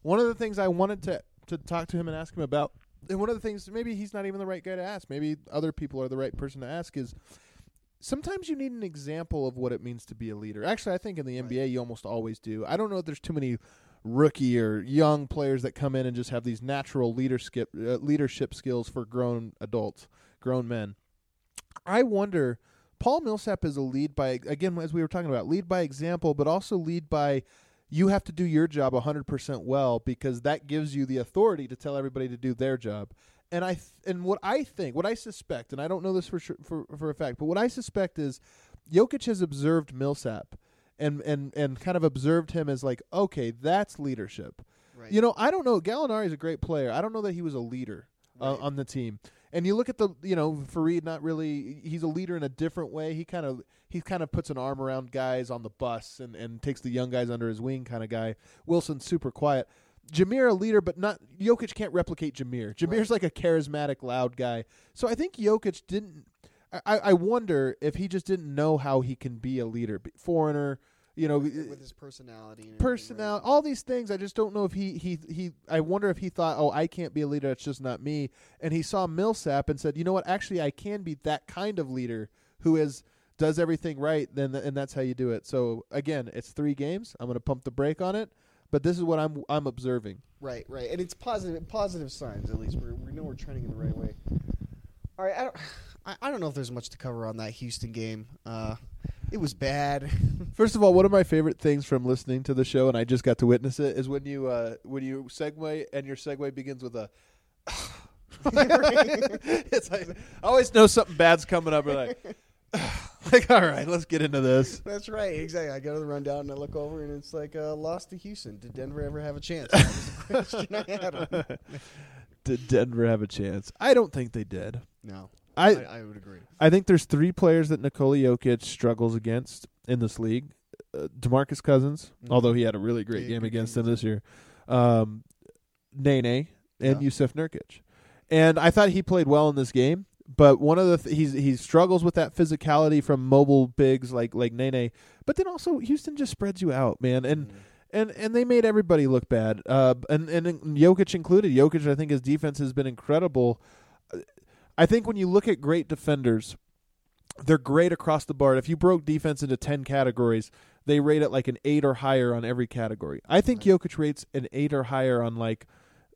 one of the things I wanted to to talk to him and ask him about, and one of the things maybe he's not even the right guy to ask, maybe other people are the right person to ask is. Sometimes you need an example of what it means to be a leader. Actually, I think in the NBA you almost always do. I don't know if there's too many rookie or young players that come in and just have these natural leadership uh, leadership skills for grown adults, grown men. I wonder. Paul Millsap is a lead by again as we were talking about lead by example, but also lead by you have to do your job 100% well because that gives you the authority to tell everybody to do their job. And I th- and what I think, what I suspect, and I don't know this for sure, for for a fact, but what I suspect is Jokic has observed Millsap and and and kind of observed him as like, okay, that's leadership. Right. You know, I don't know. Gallinari is a great player. I don't know that he was a leader uh, on the team. And you look at the, you know, Faried. Not really. He's a leader in a different way. He kind of he kind of puts an arm around guys on the bus and and takes the young guys under his wing, kind of guy. Wilson's super quiet. Jameer a leader, but not Jokic can't replicate Jameer. Jameer's like a charismatic, loud guy. So I think Jokic didn't. I, I wonder if he just didn't know how he can be a leader, foreigner. You know, with, with his personality, personality, all these things. I just don't know if he he he. I wonder if he thought, oh, I can't be a leader. It's just not me. And he saw Millsap and said, you know what? Actually, I can be that kind of leader who is does everything right. Then and that's how you do it. So again, it's three games. I'm going to pump the brake on it, but this is what I'm I'm observing. Right, right, and it's positive positive signs. At least we're, we know we're trending in the right way. All right, I don't, [sighs] I, I don't know if there's much to cover on that Houston game. Uh, it was bad. [laughs] First of all, one of my favorite things from listening to the show, and I just got to witness it, is when you uh, when you segue and your segue begins with a. [laughs] [laughs] it's like I always know something bad's coming up. Like, [sighs] like all right, let's get into this. That's right, exactly. I go to the rundown and I look over, and it's like uh, lost to Houston. Did Denver ever have a chance? That was the question I had. Did Denver have a chance? I don't think they did. No, I I, I would agree. I think there's three players that Nikola Jokic struggles against in this league. Uh, Demarcus Cousins, Mhm. although he had a really great Yeah, game against them this year. Um, Nene, and Yeah. Yusuf Nurkic. And I thought he played well in this game, but one of the th- he's he struggles with that physicality from mobile bigs like like Nene. But then also Houston just spreads you out, man. And and and they made everybody look bad. Uh, and and Jokic included. Jokic, I think his defense has been incredible. I think when you look at great defenders, they're great across the board. If you broke defense into 10 categories, they rate it like an 8 or higher on every category. I think Jokic rates an 8 or higher on like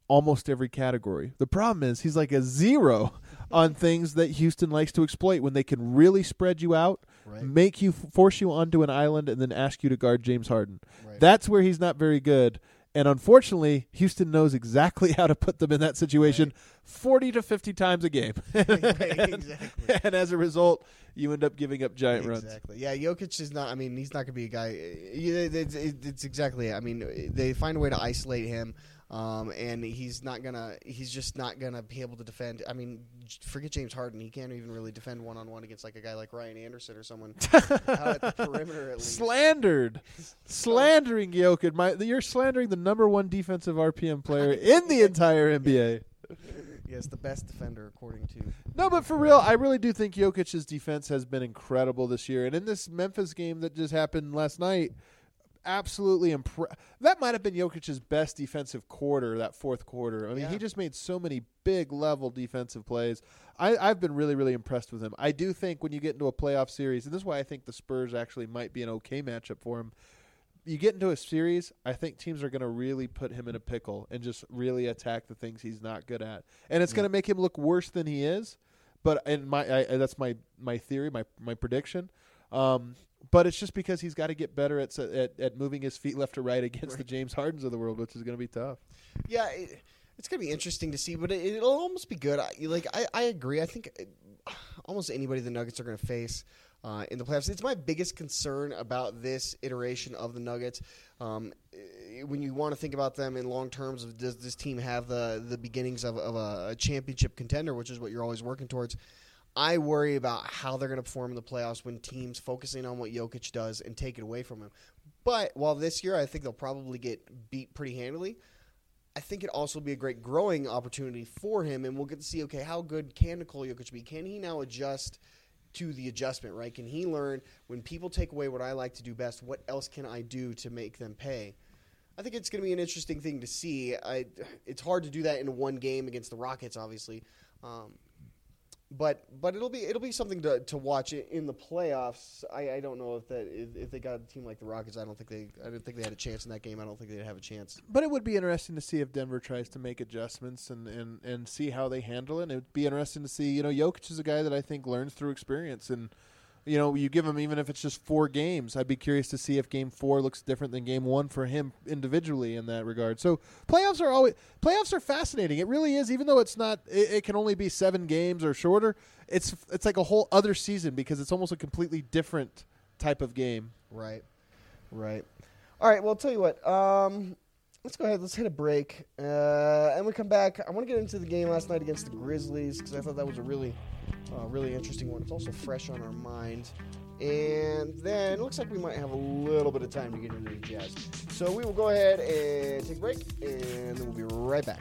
almost every category. The problem is he's like a 0 [laughs] on things that Houston likes to exploit when they can really spread you out, Right. make you force you onto an island and then ask you to guard James Harden. Right. That's where he's not very good. And unfortunately, Houston knows exactly [laughs] how to put them in that situation 40 to 50 times a game. [laughs] Right, [laughs] and, exactly. and as a result, you end up giving up giant runs. Exactly. Yeah, Jokic is not. I mean, he's not going to be a guy. Uh, it's, it's exactly, I mean, they find a way to isolate him, um, and he's not gonna. He's just not gonna be able to defend. I mean, forget James Harden. He can't even really defend one on one against like a guy like Ryan Anderson or someone out at the [laughs] perimeter at least. Slandered, slandering Jokic. My, you're slandering the number one defensive RPM player [laughs] in the entire NBA. Yes, the best defender according to. No, but for real, I really do think Jokic's defense has been incredible this year. And in this Memphis game that just happened last night, absolutely impre- That might have been Jokic's best defensive quarter, that fourth quarter. I mean, Yeah. he just made so many big level defensive plays. I, I've been really, really impressed with him. I do think when you get into a playoff series, and this is why I think the Spurs actually might be an okay matchup for him. You get into a series, I think teams are going to really put him in a pickle and just really attack the things he's not good at, and it's going to make him look worse than he is. But in my I- that's my my theory, my my prediction. Um, but it's just because he's got to get better at, at at moving his feet left to right against the James Hardens of the world, which is going to be tough. Yeah, it, it's gonna be interesting to see, but it, it'll almost be good. I, like I, I agree. I think uh, almost anybody the Nuggets are gonna face uh, in the playoffs. It's my biggest concern about this iteration of the Nuggets. Um, when you want to think about them in long terms, of does this team have the the beginnings of, of a championship contender, which is what you're always working towards. I worry about how they're going to perform in the playoffs when teams focusing on what Jokic does and take it away from him. But while this year I think they'll probably get beat pretty handily, I think it also be a great growing opportunity for him, and we'll get to see okay how good can Nikola Jokic be? Can he now adjust to the adjustment? Right? Can he learn when people take away what I like to do best? What else can I do to make them pay? I think it's going to be an interesting thing to see. I, it's hard to do that in one game against the Rockets, obviously. Um, but but it'll be it'll be something to, to watch in the playoffs. I, I don't know if that if, if they got a team like the Rockets, I don't think they I don't think they had a chance in that game. I don't think they'd have a chance. But it would be interesting to see if Denver tries to make adjustments and, and, and see how they handle it. And it would be interesting to see, you know, Jokic is a guy that I think learns through experience. And, you know, you give him, even if it's just four games, I'd be curious to see if game four looks different than game one for him individually in that regard. So playoffs are always, playoffs are fascinating. It really is, even though it's not, it, it can only be seven games or shorter. It's, it's like a whole other season because it's almost a completely different type of game. Right, right. All right. Well, I'll tell you what. Um, let's go ahead. Let's hit a break, uh, and we come back. I want to get into the game last night against the Grizzlies because I thought that was a really, uh, really interesting one. It's also fresh on our mind. And then it looks like we might have a little bit of time to get into the Jazz. So we will go ahead and take a break, and then we'll be right back.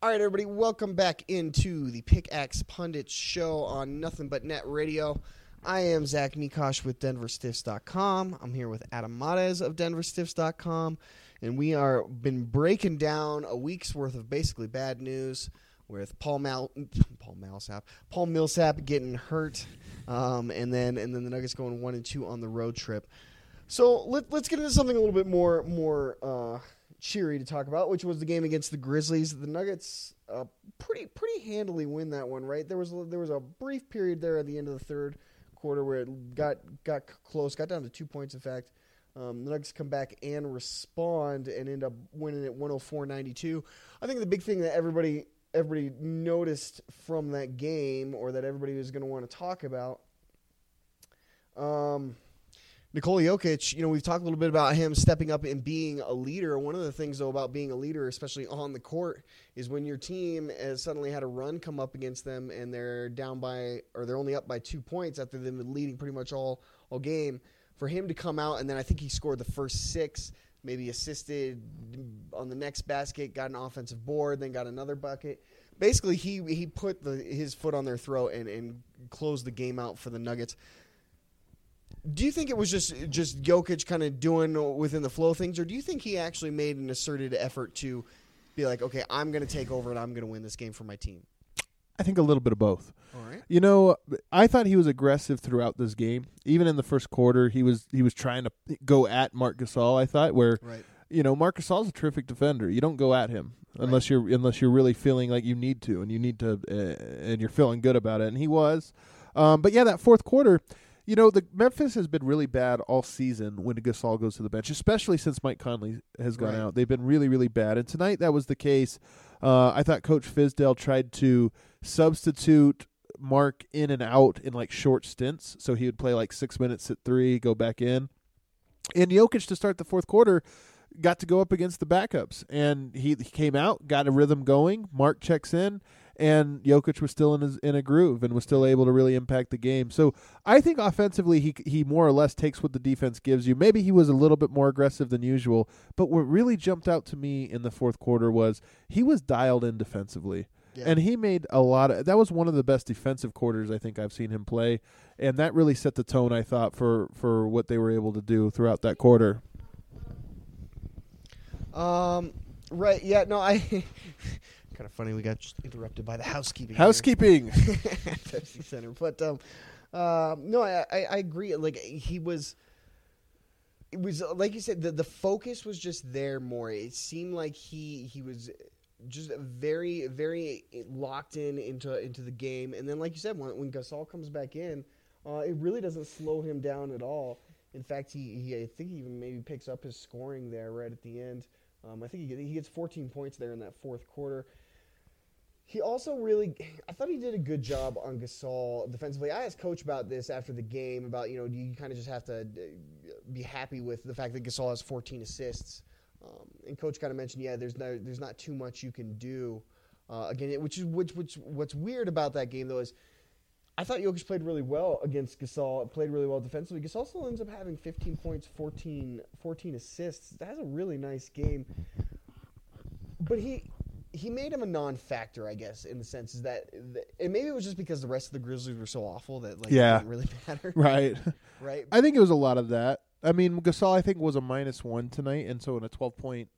All right, everybody, welcome back into the Pickaxe Pundit Show on Nothing But Net Radio. I am Zach Mikash with DenverStiffs.com. I'm here with Adam Mares of DenverStiffs.com, and we are been breaking down a week's worth of basically bad news with Paul Mal [laughs] Paul Millsap Paul Millsap getting hurt, um, and then and then the Nuggets going one and two on the road trip. So let, let's get into something a little bit more more. Uh, cheery to talk about, which was the game against the Grizzlies. The Nuggets uh, pretty pretty handily win that one, right? There was there was a brief period there at the end of the third quarter where it got got close, got down to two points. In fact, um, the Nuggets come back and respond and end up winning at 104-92. I think the big thing that everybody everybody noticed from that game, or that everybody was going to want to talk about. Um, Nikola Jokic, you know, we've talked a little bit about him stepping up and being a leader. One of the things, though, about being a leader, especially on the court, is when your team has suddenly had a run come up against them and they're down by, or they're only up by two points after they've been leading pretty much all all game. For him to come out and then I think he scored the first six, maybe assisted on the next basket, got an offensive board, then got another bucket. Basically, he he put the, his foot on their throat and, and closed the game out for the Nuggets do you think it was just just Jokic kind of doing within the flow things, or do you think he actually made an asserted effort to be like, okay, I'm going to take over and I'm going to win this game for my team? I think a little bit of both. All right. You know, I thought he was aggressive throughout this game. Even in the first quarter, he was he was trying to go at Marc Gasol. I thought where, right. you know, Marc Gasol's a terrific defender. You don't go at him unless you're unless you're really feeling like you need to, and you need to, uh, and you're feeling good about it. And he was. Um, but yeah, that fourth quarter you know, the Memphis has been really bad all season when Gasol goes to the bench, especially since Mike Conley has gone right. out. They've been really, really bad. And tonight that was the case. Uh, I thought Coach Fizdale tried to substitute Marc in and out in like short stints. So he would play like six minutes at three, go back in. And Jokic to start the fourth quarter got to go up against the backups. And he, he came out, got a rhythm going. Marc checks in and Jokic was still in his, in a groove and was still able to really impact the game. So I think offensively he he more or less takes what the defense gives you. Maybe he was a little bit more aggressive than usual, but what really jumped out to me in the fourth quarter was he was dialed in defensively. Yeah. And he made a lot of that was one of the best defensive quarters I think I've seen him play, and that really set the tone I thought for for what they were able to do throughout that quarter. Um, right. Yeah. No. I. [laughs] kind of funny. We got just interrupted by the housekeeping. Housekeeping. [laughs] Pepsi Center, but um, uh, no, I, I, I agree. Like he was. It was like you said. The the focus was just there more. It seemed like he he was just very very locked in into into the game. And then, like you said, when when Gasol comes back in, uh, it really doesn't slow him down at all. In fact, he, he I think he even maybe picks up his scoring there right at the end. Um, I think he, he gets 14 points there in that fourth quarter. He also really, I thought he did a good job on Gasol defensively. I asked Coach about this after the game about, you know, do you kind of just have to uh, be happy with the fact that Gasol has 14 assists? Um, and Coach kind of mentioned, yeah, there's no, there's not too much you can do. Uh, again, which is which, which what's weird about that game though is I thought Jokic played really well against Gasol. Played really well defensively. Gasol still ends up having 15 points, 14, 14 assists. That's a really nice game. But he he made him a non-factor, I guess, in the sense is that, and maybe it was just because the rest of the Grizzlies were so awful that like yeah. it didn't really [laughs] matter. Right. [laughs] right. I think it was a lot of that. I mean, Gasol I think was a minus one tonight, and so in a 12 point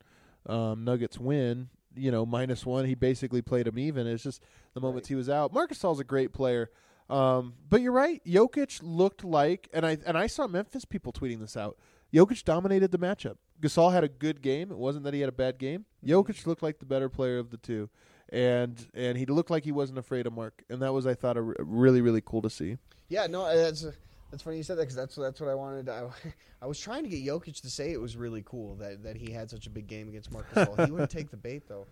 um, Nuggets win, you know, minus one, he basically played him even. It's just the moments Right. he was out. Marc Gasol's a great player. Um, but you're right. Jokic looked like, and I and I saw Memphis people tweeting this out. Jokic dominated the matchup. Gasol had a good game. It wasn't that he had a bad game. Mm-hmm. Jokic looked like the better player of the two, and and he looked like he wasn't afraid of Marc, and that was I thought a r- really really cool to see. Yeah, no, that's that's funny you said that because that's that's what I wanted. I, [laughs] I was trying to get Jokic to say it was really cool that, that he had such a big game against Marc Gasol. he wouldn't [laughs] take the bait though.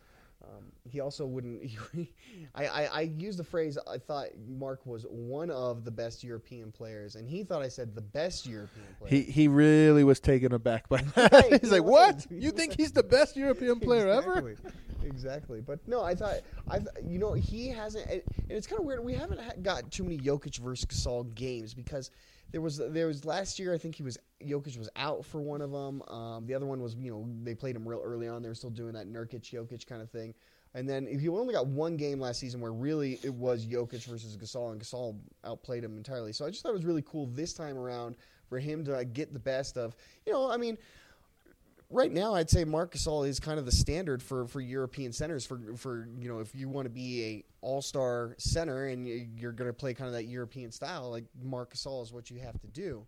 Um, he also wouldn't. [laughs] He, I, I I used the phrase. I thought Marc was one of the best European players, and he thought I said the best European player. He he really was taken aback by [laughs] that. Right, [laughs] he's like, "What? You think he's the best European player ever?" exactly. Exactly, but no, I thought I, th- you know, he hasn't, and it's kind of weird. We haven't got too many Jokic versus Gasol games because there was there was last year. I think he was Jokic was out for one of them. Um, the other one was you know they played him real early on. They were still doing that Nurkic Jokic kind of thing. And then he only got one game last season where really it was Jokic versus Gasol, and Gasol outplayed him entirely. So I just thought it was really cool this time around for him to like, get the best of, you know, I mean, right now I'd say Marc Gasol is kind of the standard for, for European centers for for you know if you want to be a all star center and you- you're going to play kind of that European style like Marc Gasol is what you have to do.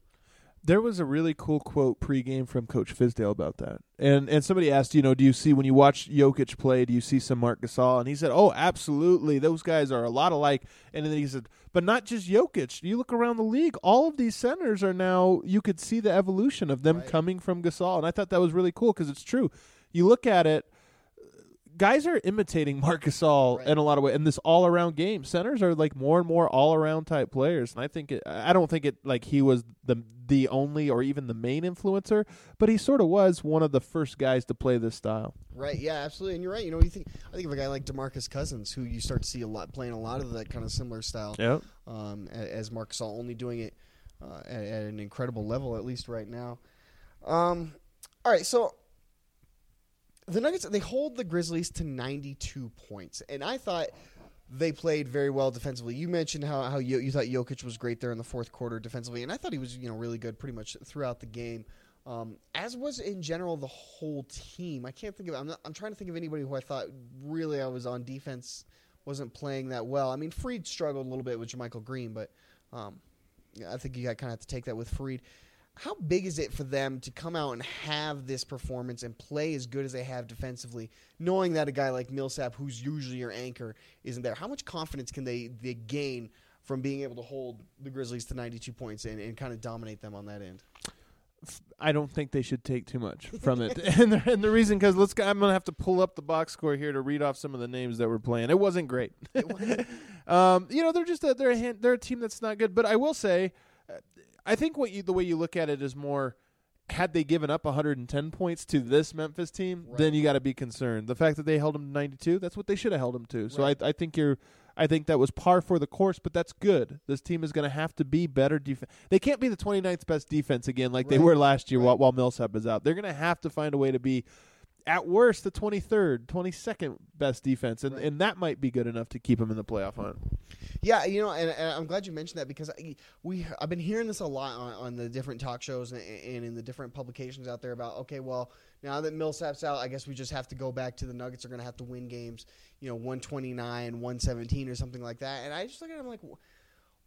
There was a really cool quote pregame from Coach Fizdale about that, and and somebody asked, you know, do you see when you watch Jokic play, do you see some Marc Gasol? And he said, oh, absolutely, those guys are a lot alike. And then he said, but not just Jokic. You look around the league, all of these centers are now. You could see the evolution of them Right. coming from Gasol, and I thought that was really cool because it's true. You look at it. Guys are imitating [laughs] Marc Gasol Right. in a lot of ways, in this all-around game. Centers are like more and more all-around type players, and I think it, I don't think it like he was the the only or even the main influencer, but he sort of was one of the first guys to play this style. Right. Yeah. Absolutely. And you're right. You know, you think I think of a guy like Demarcus Cousins, who you start to see a lot playing a lot of that kind of similar style. Yeah, um, as Marc Gasol, only doing it uh, at, at an incredible level, at least right now. Um, all right, so the Nuggets they hold the Grizzlies to 92 points, and I thought they played very well defensively. You mentioned how how you, you thought Jokic was great there in the fourth quarter defensively, and I thought he was you know really good pretty much throughout the game. Um, as was in general the whole team. I can't think of. I'm, not, I'm trying to think of anybody who I thought really I was on defense wasn't playing that well. I mean, Faried struggled a little bit with JaMychal Green, but um, I think you kind of have to take that with Faried. How big is it for them to come out and have this performance and play as good as they have defensively, knowing that a guy like Millsap, who's usually your anchor, isn't there? How much confidence can they, they gain from being able to hold the Grizzlies to 92 points and, and kind of dominate them on that end? I don't think they should take too much from it, [laughs] and the, and the reason because let's go- I'm gonna have to pull up the box score here to read off some of the names that were playing. It wasn't great. [laughs] um, you know, they're just a, they're a hand, they're a team that's not good. But I will say, uh, I think what you the way you look at it is more. Had they given up 110 points to this Memphis team, Right. then you got to be concerned. The fact that they held them to 92, that's what they should have held them to. So Right. I, I think you're, I think that was par for the course, but that's good. This team is going to have to be better defense. They can't be the 29th best defense again like they were last year Right. while, while Millsap is out. They're going to have to find a way to be, at worst, the 23rd, 22nd best defense, and Right. and that might be good enough to keep them in the playoff hunt. Yeah, you know, and, and I'm glad you mentioned that because I, we I've been hearing this a lot on, on the different talk shows and, and in the different publications out there about okay, well now that Millsap's out, I guess we just have to go back to the Nuggets are going to have to win games, you know, 129, 117 or something like that. And I just look at it, I'm like, wh-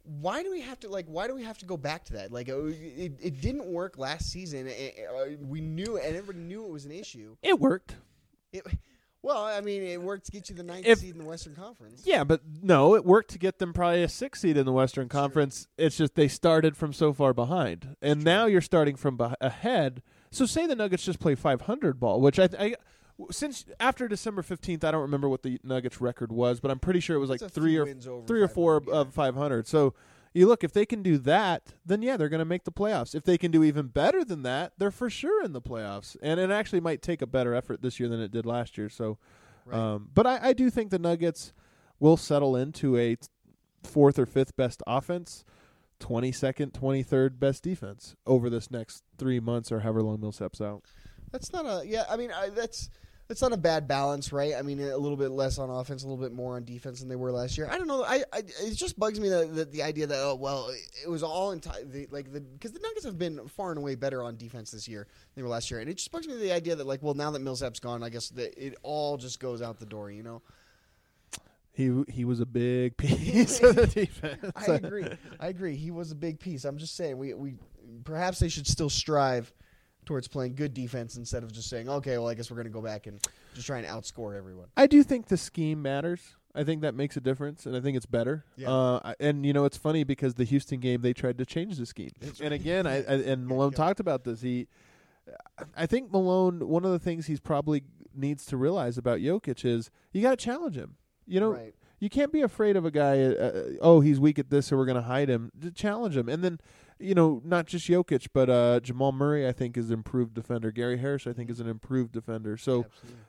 why do we have to like? Why do we have to go back to that? Like, it, it didn't work last season. It- uh, we knew, and everybody knew it was an issue. It worked. It, well, I mean, it worked to get you the ninth If- seed in the Western Conference. Yeah, but no, it worked to get them probably a six seed in the Western Conference. It's just they started from so far behind, and now you're starting from beh ahead. So say the Nuggets just play 500 ball, which I, I since after December 15th, I don't remember what the Nuggets record was, but I'm pretty sure it was like three or three or four yeah. of 500. So you look if they can do that, then yeah, they're going to make the playoffs. If they can do even better than that, they're for sure in the playoffs, and it actually might take a better effort this year than it did last year. So. Right. Um, but I, I do think the Nuggets will settle into a fourth or fifth best offense, twenty second, twenty third best defense over this next three months or however long Millsap's out. That's not a yeah. I mean, I, that's that's not a bad balance, right? I mean, a little bit less on offense, a little bit more on defense than they were last year. I don't know. I, I it just bugs me that, that the idea that oh well, it was all in the, like the because the Nuggets have been far and away better on defense this year than they were last year, and it just bugs me the idea that like well now that Millsap's gone, I guess that it all just goes out the door. You know, He he was a big [laughs] piece of the defense. I agree. I agree. He was a big piece. I'm just saying we we perhaps they should still strive towards playing good defense instead of just saying, okay, well, I guess we're going to go back and just try and outscore everyone. I do think the scheme matters. I think that makes a difference, and I think it's better. Yeah. Uh, and you know, it's funny because the Houston game they tried to change the scheme, That's and right. [laughs] again, I, I and Malone Yeah. talked about this. He, I think Malone. One of the things he's probably needs to realize about Jokic is you got to challenge him. You know, right. you can't be afraid of a guy. Uh, uh, oh, he's weak at this, so we're going to hide him. Challenge him, and then you know, not just Jokic, but uh, Jamal Murray. I think is an improved defender. Gary Harris, I think, is an improved defender. So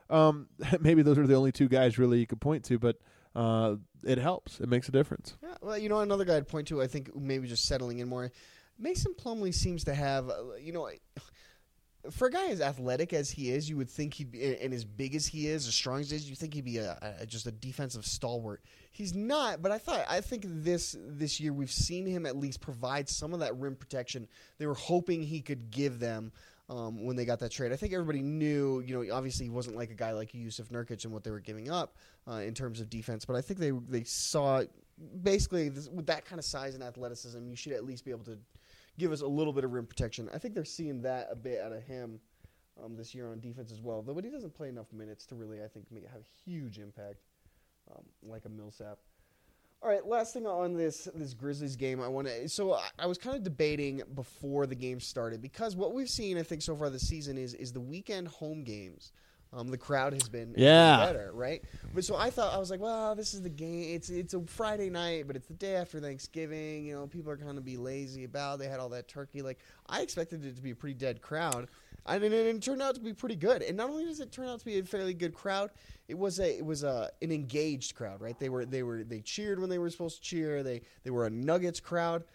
um, [laughs] maybe those are the only two guys really you could point to, but uh, it helps. It makes a difference. Yeah, well, you know, another guy I'd point to, I think maybe just settling in more. Mason Plumlee seems to have, uh, you know, for a guy as athletic as he is, you would think he'd be, and as big as he is, as strong as he is, you think he'd be a, a just a defensive stalwart. He's not, but I thought I think this this year we've seen him at least provide some of that rim protection they were hoping he could give them. Um, when they got that trade, I think everybody knew. You know, obviously he wasn't like a guy like Yusuf Nurkic and what they were giving up uh, in terms of defense. But I think they they saw basically this, with that kind of size and athleticism, you should at least be able to give us a little bit of rim protection. I think they're seeing that a bit out of him um, this year on defense as well. Though, but he doesn't play enough minutes to really, I think, make, have a huge impact um, like a Millsap. All right, last thing on this this Grizzlies game, I want to. So I, I was kind of debating before the game started because what we've seen, I think, so far this season is is the weekend home games. Um, the crowd has been has Yeah. better, right? But so I thought I was like, well, this is the game. It's it's a Friday night, but it's the day after Thanksgiving. You know, people are going to be lazy about. They had all that turkey. Like I expected it to be a pretty dead crowd. I mean, and it turned out to be pretty good. And not only does it turn out to be a fairly good crowd, it was a it was a an engaged crowd, right? They were they were they cheered when they were supposed to cheer. They they were a Nuggets crowd.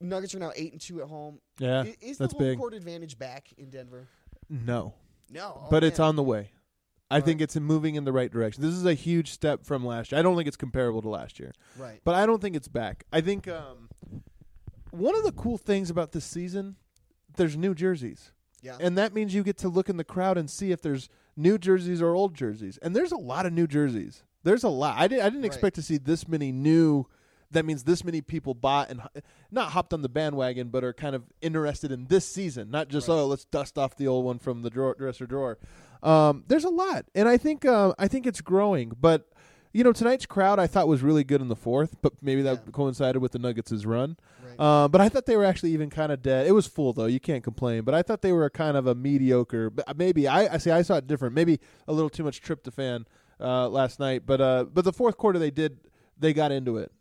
Nuggets are now eight and two at home. Yeah, I- is that's the home big. court advantage back in Denver? No, No, Oh, but it's man. on the way. I Right. think it's moving in the right direction. This is a huge step from last year. I don't think it's comparable to last year, right. but I don't think it's back. I think um, one of the cool things about this season, there's new jerseys. Yeah, and that means you get to look in the crowd and see if there's new jerseys or old jerseys. And there's a lot of new jerseys. There's a lot. I, did, I didn't Right. expect to see this many new. That means this many people bought and not hopped on the bandwagon, but are kind of interested in this season. Not just Right. oh, let's dust off the old one from the drawer, dresser drawer. Um, there's a lot, and I think uh, I think it's growing. But you know, tonight's crowd I thought was really good in the fourth, but maybe that Yeah. coincided with the Nuggets' run. right. Uh, but I thought they were actually even kind of dead. It was full though; you can't complain. But I thought they were kind of a mediocre. but Maybe I, I see. I saw it different. Maybe a little too much tryptophan uh, last night. But uh, but the fourth quarter they did. They got into it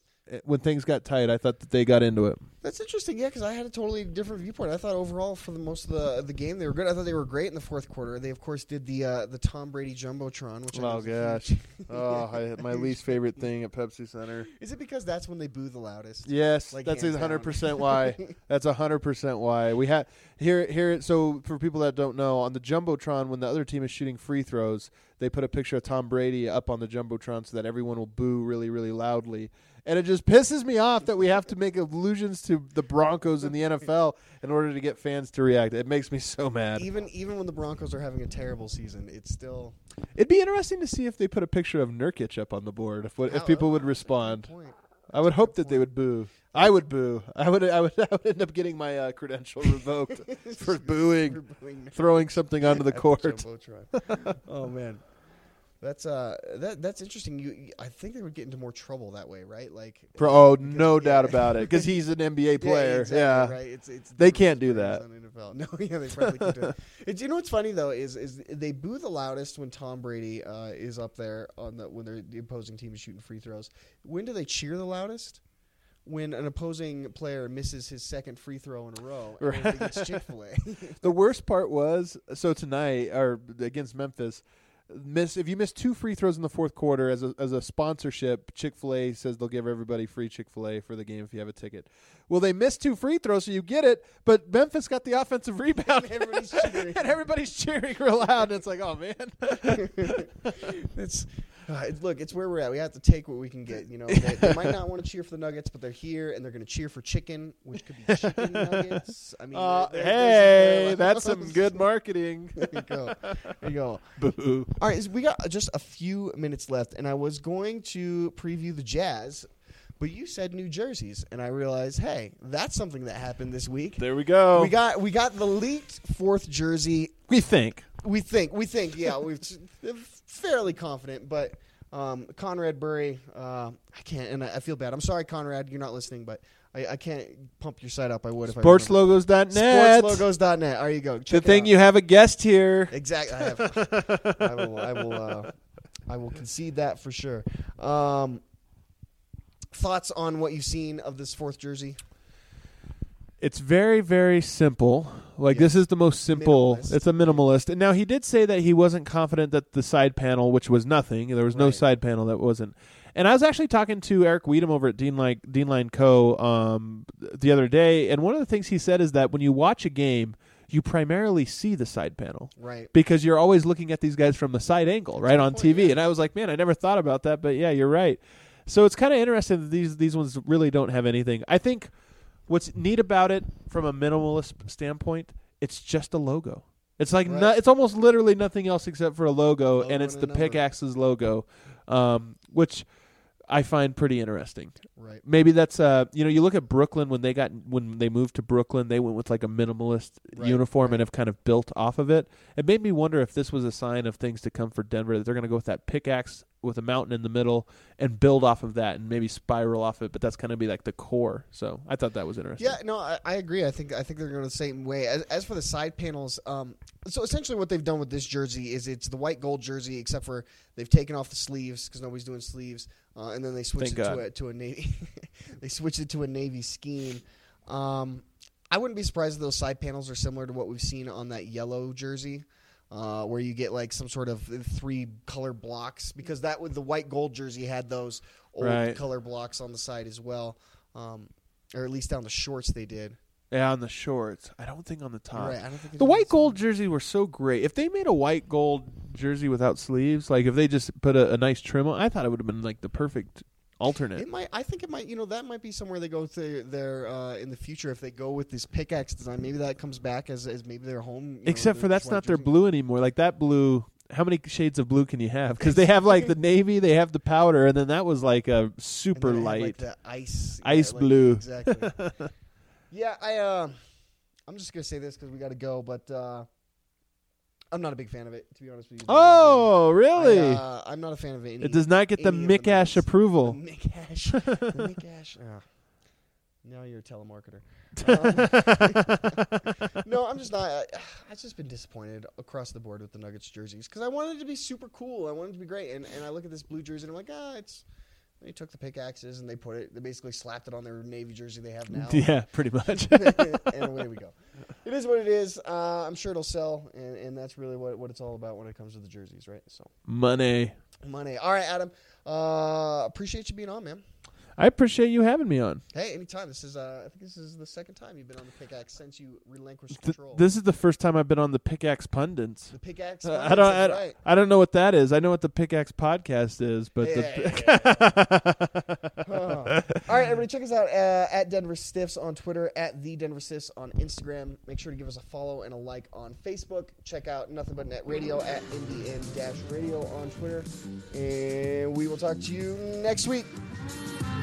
when things got tight. I thought that they got into it. That's interesting, yeah, because I had a totally different viewpoint. I thought overall for the most of the the game they were good. I thought they were great in the fourth quarter. They of course did the uh, the Tom Brady jumbotron, which I know Oh is gosh! [laughs] oh, I, my [laughs] least favorite thing at Pepsi Center. Is it because that's when they boo the loudest? Yes, Like, that's hands hundred percent why. [laughs] That's hundred percent why we had here here. So for people that don't know, on the jumbotron, when the other team is shooting free throws, they put a picture of Tom Brady up on the jumbotron so that everyone will boo really really loudly. And it just pisses me off that we have to make allusions to the Broncos in the NFL in order to get fans to react. It makes me so mad. Even even when the Broncos are having a terrible season, it's still It'd be interesting to see if they put a picture of Nurkic up on the board. If what, if people would respond. I would hope that they would boo. I would boo. I would. I would. [laughs] I would end up getting my uh, credential revoked [laughs] for booing, For booing throwing something onto the [laughs] court. Oh man, that's uh that that's interesting. You, I think they would get into more trouble that way, right? Like For, oh, because- no yeah. doubt about it, because he's an NBA [laughs] player. exactly, Yeah, right. It's, it's They can't do that. NFL. [laughs] No, yeah, they probably can't do it. It's, you know what's funny though is is they boo the loudest when Tom Brady uh, is up there on the when the opposing team is shooting free throws. When do they cheer the loudest? When an opposing player misses his second free throw in a row [laughs] Right. gets Chick Fil A. The worst part was so tonight or against Memphis. Miss if you miss two free throws in the fourth quarter as a as a sponsorship, Chick Fil A says they'll give everybody free Chick Fil A for the game if you have a ticket. Well, they missed two free throws, so you get it. But Memphis got the offensive [laughs] rebound, And everybody's cheering. [laughs] and everybody's cheering real loud. And it's like, oh man, [laughs] it's uh, it, look, it's where we're at. We have to take what we can get. You know, they, they might not want to cheer for the Nuggets, but they're here and they're going to cheer for chicken, which could be [laughs] chicken nuggets. I mean, Uh, there- hey, there's some that's some good marketing. [laughs] there you go. There you go. [laughs] Boo. All right, so we got just a few minutes left, and I was going to preview the Jazz, but you said New Jerseys, and I realized, hey, that's something that happened this week. There we go. We got we got the leaked fourth jersey. We think. We think we think yeah we're fairly confident, but um, Conrad Burry, uh, I can't, and I, I feel bad. I'm sorry, Conrad, you're not listening, but I, I can't pump your site up. I would if I remember. Sportslogos.net. Sportslogos.net. There you go. Check it thing you have a guest here. Exactly. I, have, I will. I will. Uh, I will concede that for sure. Um, thoughts on what you've seen of this fourth jersey? It's very, very simple. Like this is the most simple. Minimalist. It's a minimalist. And now he did say that he wasn't confident that the side panel, which was nothing, there was no Right. side panel that wasn't. And I was actually talking to Eric Weedham over at Dean like Dean Line Co. Um, the other day, and one of the things he said is that when you watch a game, you primarily see the side panel Right. because you're always looking at these guys from the side angle, right on TV. yeah. And I was like, man, I never thought about that, but yeah, you're right. So it's kind of interesting that these these ones really don't have anything. I think what's neat about it from a minimalist standpoint, it's just a logo. It's like no, it's almost literally nothing else except for a logo, Logo and it's and the number. pickaxe's logo, um, which I find pretty interesting. Right. Maybe that's uh you know you look at Brooklyn when they got when they moved to Brooklyn they went with like a minimalist Right, uniform right. and have kind of built off of it. It made me wonder if this was a sign of things to come for Denver that they're going to go with that pickaxe with a mountain in the middle and build off of that and maybe spiral off of it, but that's kind of be like the core. So I thought that was interesting. Yeah, no, I, I agree. I think I think they're going the same way. As, as for the side panels, um, so essentially what they've done with this jersey is it's the white gold jersey, except for they've taken off the sleeves because nobody's doing sleeves, uh, and then they switched Thank it to a, to a navy. [laughs] they switched it to a navy scheme. Um, I wouldn't be surprised if those side panels are similar to what we've seen on that yellow jersey. Uh, where you get like some sort of three color blocks because that with the white gold jersey had those old Right. color blocks on the side as well, um, or at least down the shorts they did. Yeah, on the shorts. I don't think on the top. Right, I don't think The white gold jersey were so great. If they made a white gold jersey without sleeves, like if they just put a, a nice trim on, I thought it would have been like the perfect alternate. It might. I think it might. You know, that might be somewhere they go to there uh, in the future if they go with this pickaxe design. Maybe that comes back as, as maybe their home. know, Except the- for that's not their blue anymore. Like that blue. How many shades of blue can you have? Because they have like the [laughs] navy, they have the powder, and then that was like a super then it had, light. like the ice, Ice like- blue. Exactly. [laughs] yeah, I. Uh, I'm just gonna say this because we got to go, but uh, I'm not a big fan of it. To be honest with you. oh, really? I, uh, I'm not a fan of it. it does not get the Mikash approval. The Mikash. the Mick [laughs] Ash. Ah. Now you're a telemarketer. [laughs] Um, [laughs] no, I'm just not. I, I've just been disappointed across the board with the Nuggets jerseys because I wanted it to be super cool. I wanted it to be great, and, and I look at this blue jersey and I'm like, ah, it's. They took the pickaxes and they put it. They basically slapped it on their navy jersey they have now. [laughs] yeah, pretty much. [laughs] and [laughs] away we go. It is what it is. Uh, I'm sure it'll sell, and, and that's really what, what it's all about when it comes to the jerseys, right? So Money. money. All right, Adam. Uh, appreciate you being on, man. I appreciate you having me on. Hey, anytime. This is uh, I think this is the second time you've been on the pickaxe since you relinquished Th- control. this is the first time I've been on the Pickaxe Pundits. the pickaxe. Uh, [laughs] I don't. I, that's right. I don't know what that is. I know what the Pickaxe podcast is, but the [laughs] Huh. All right, everybody, check us out uh, at Denver Stiffs on Twitter, at the Denver Stiffs on Instagram. Make sure to give us a follow and a like on Facebook. Check out Nothing But Net Radio at Dash Radio on Twitter, and we will talk to you next week.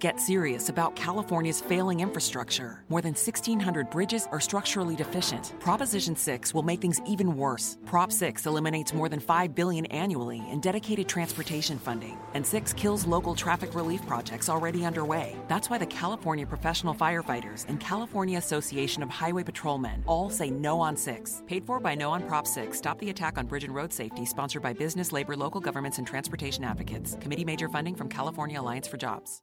get serious about California's failing infrastructure. More than 1,600 bridges are structurally deficient. Proposition 6 will make things even worse. Prop 6 eliminates more than 5 billion annually in dedicated transportation funding, and 6 kills local traffic relief projects already underway. That's why the California Professional Firefighters and California Association of Highway Patrolmen all say no on 6. Paid for by No on Prop 6. Stop the attack on bridge and road safety, sponsored by business, labor, local governments, and transportation advocates. Committee major funding from California Alliance for Jobs.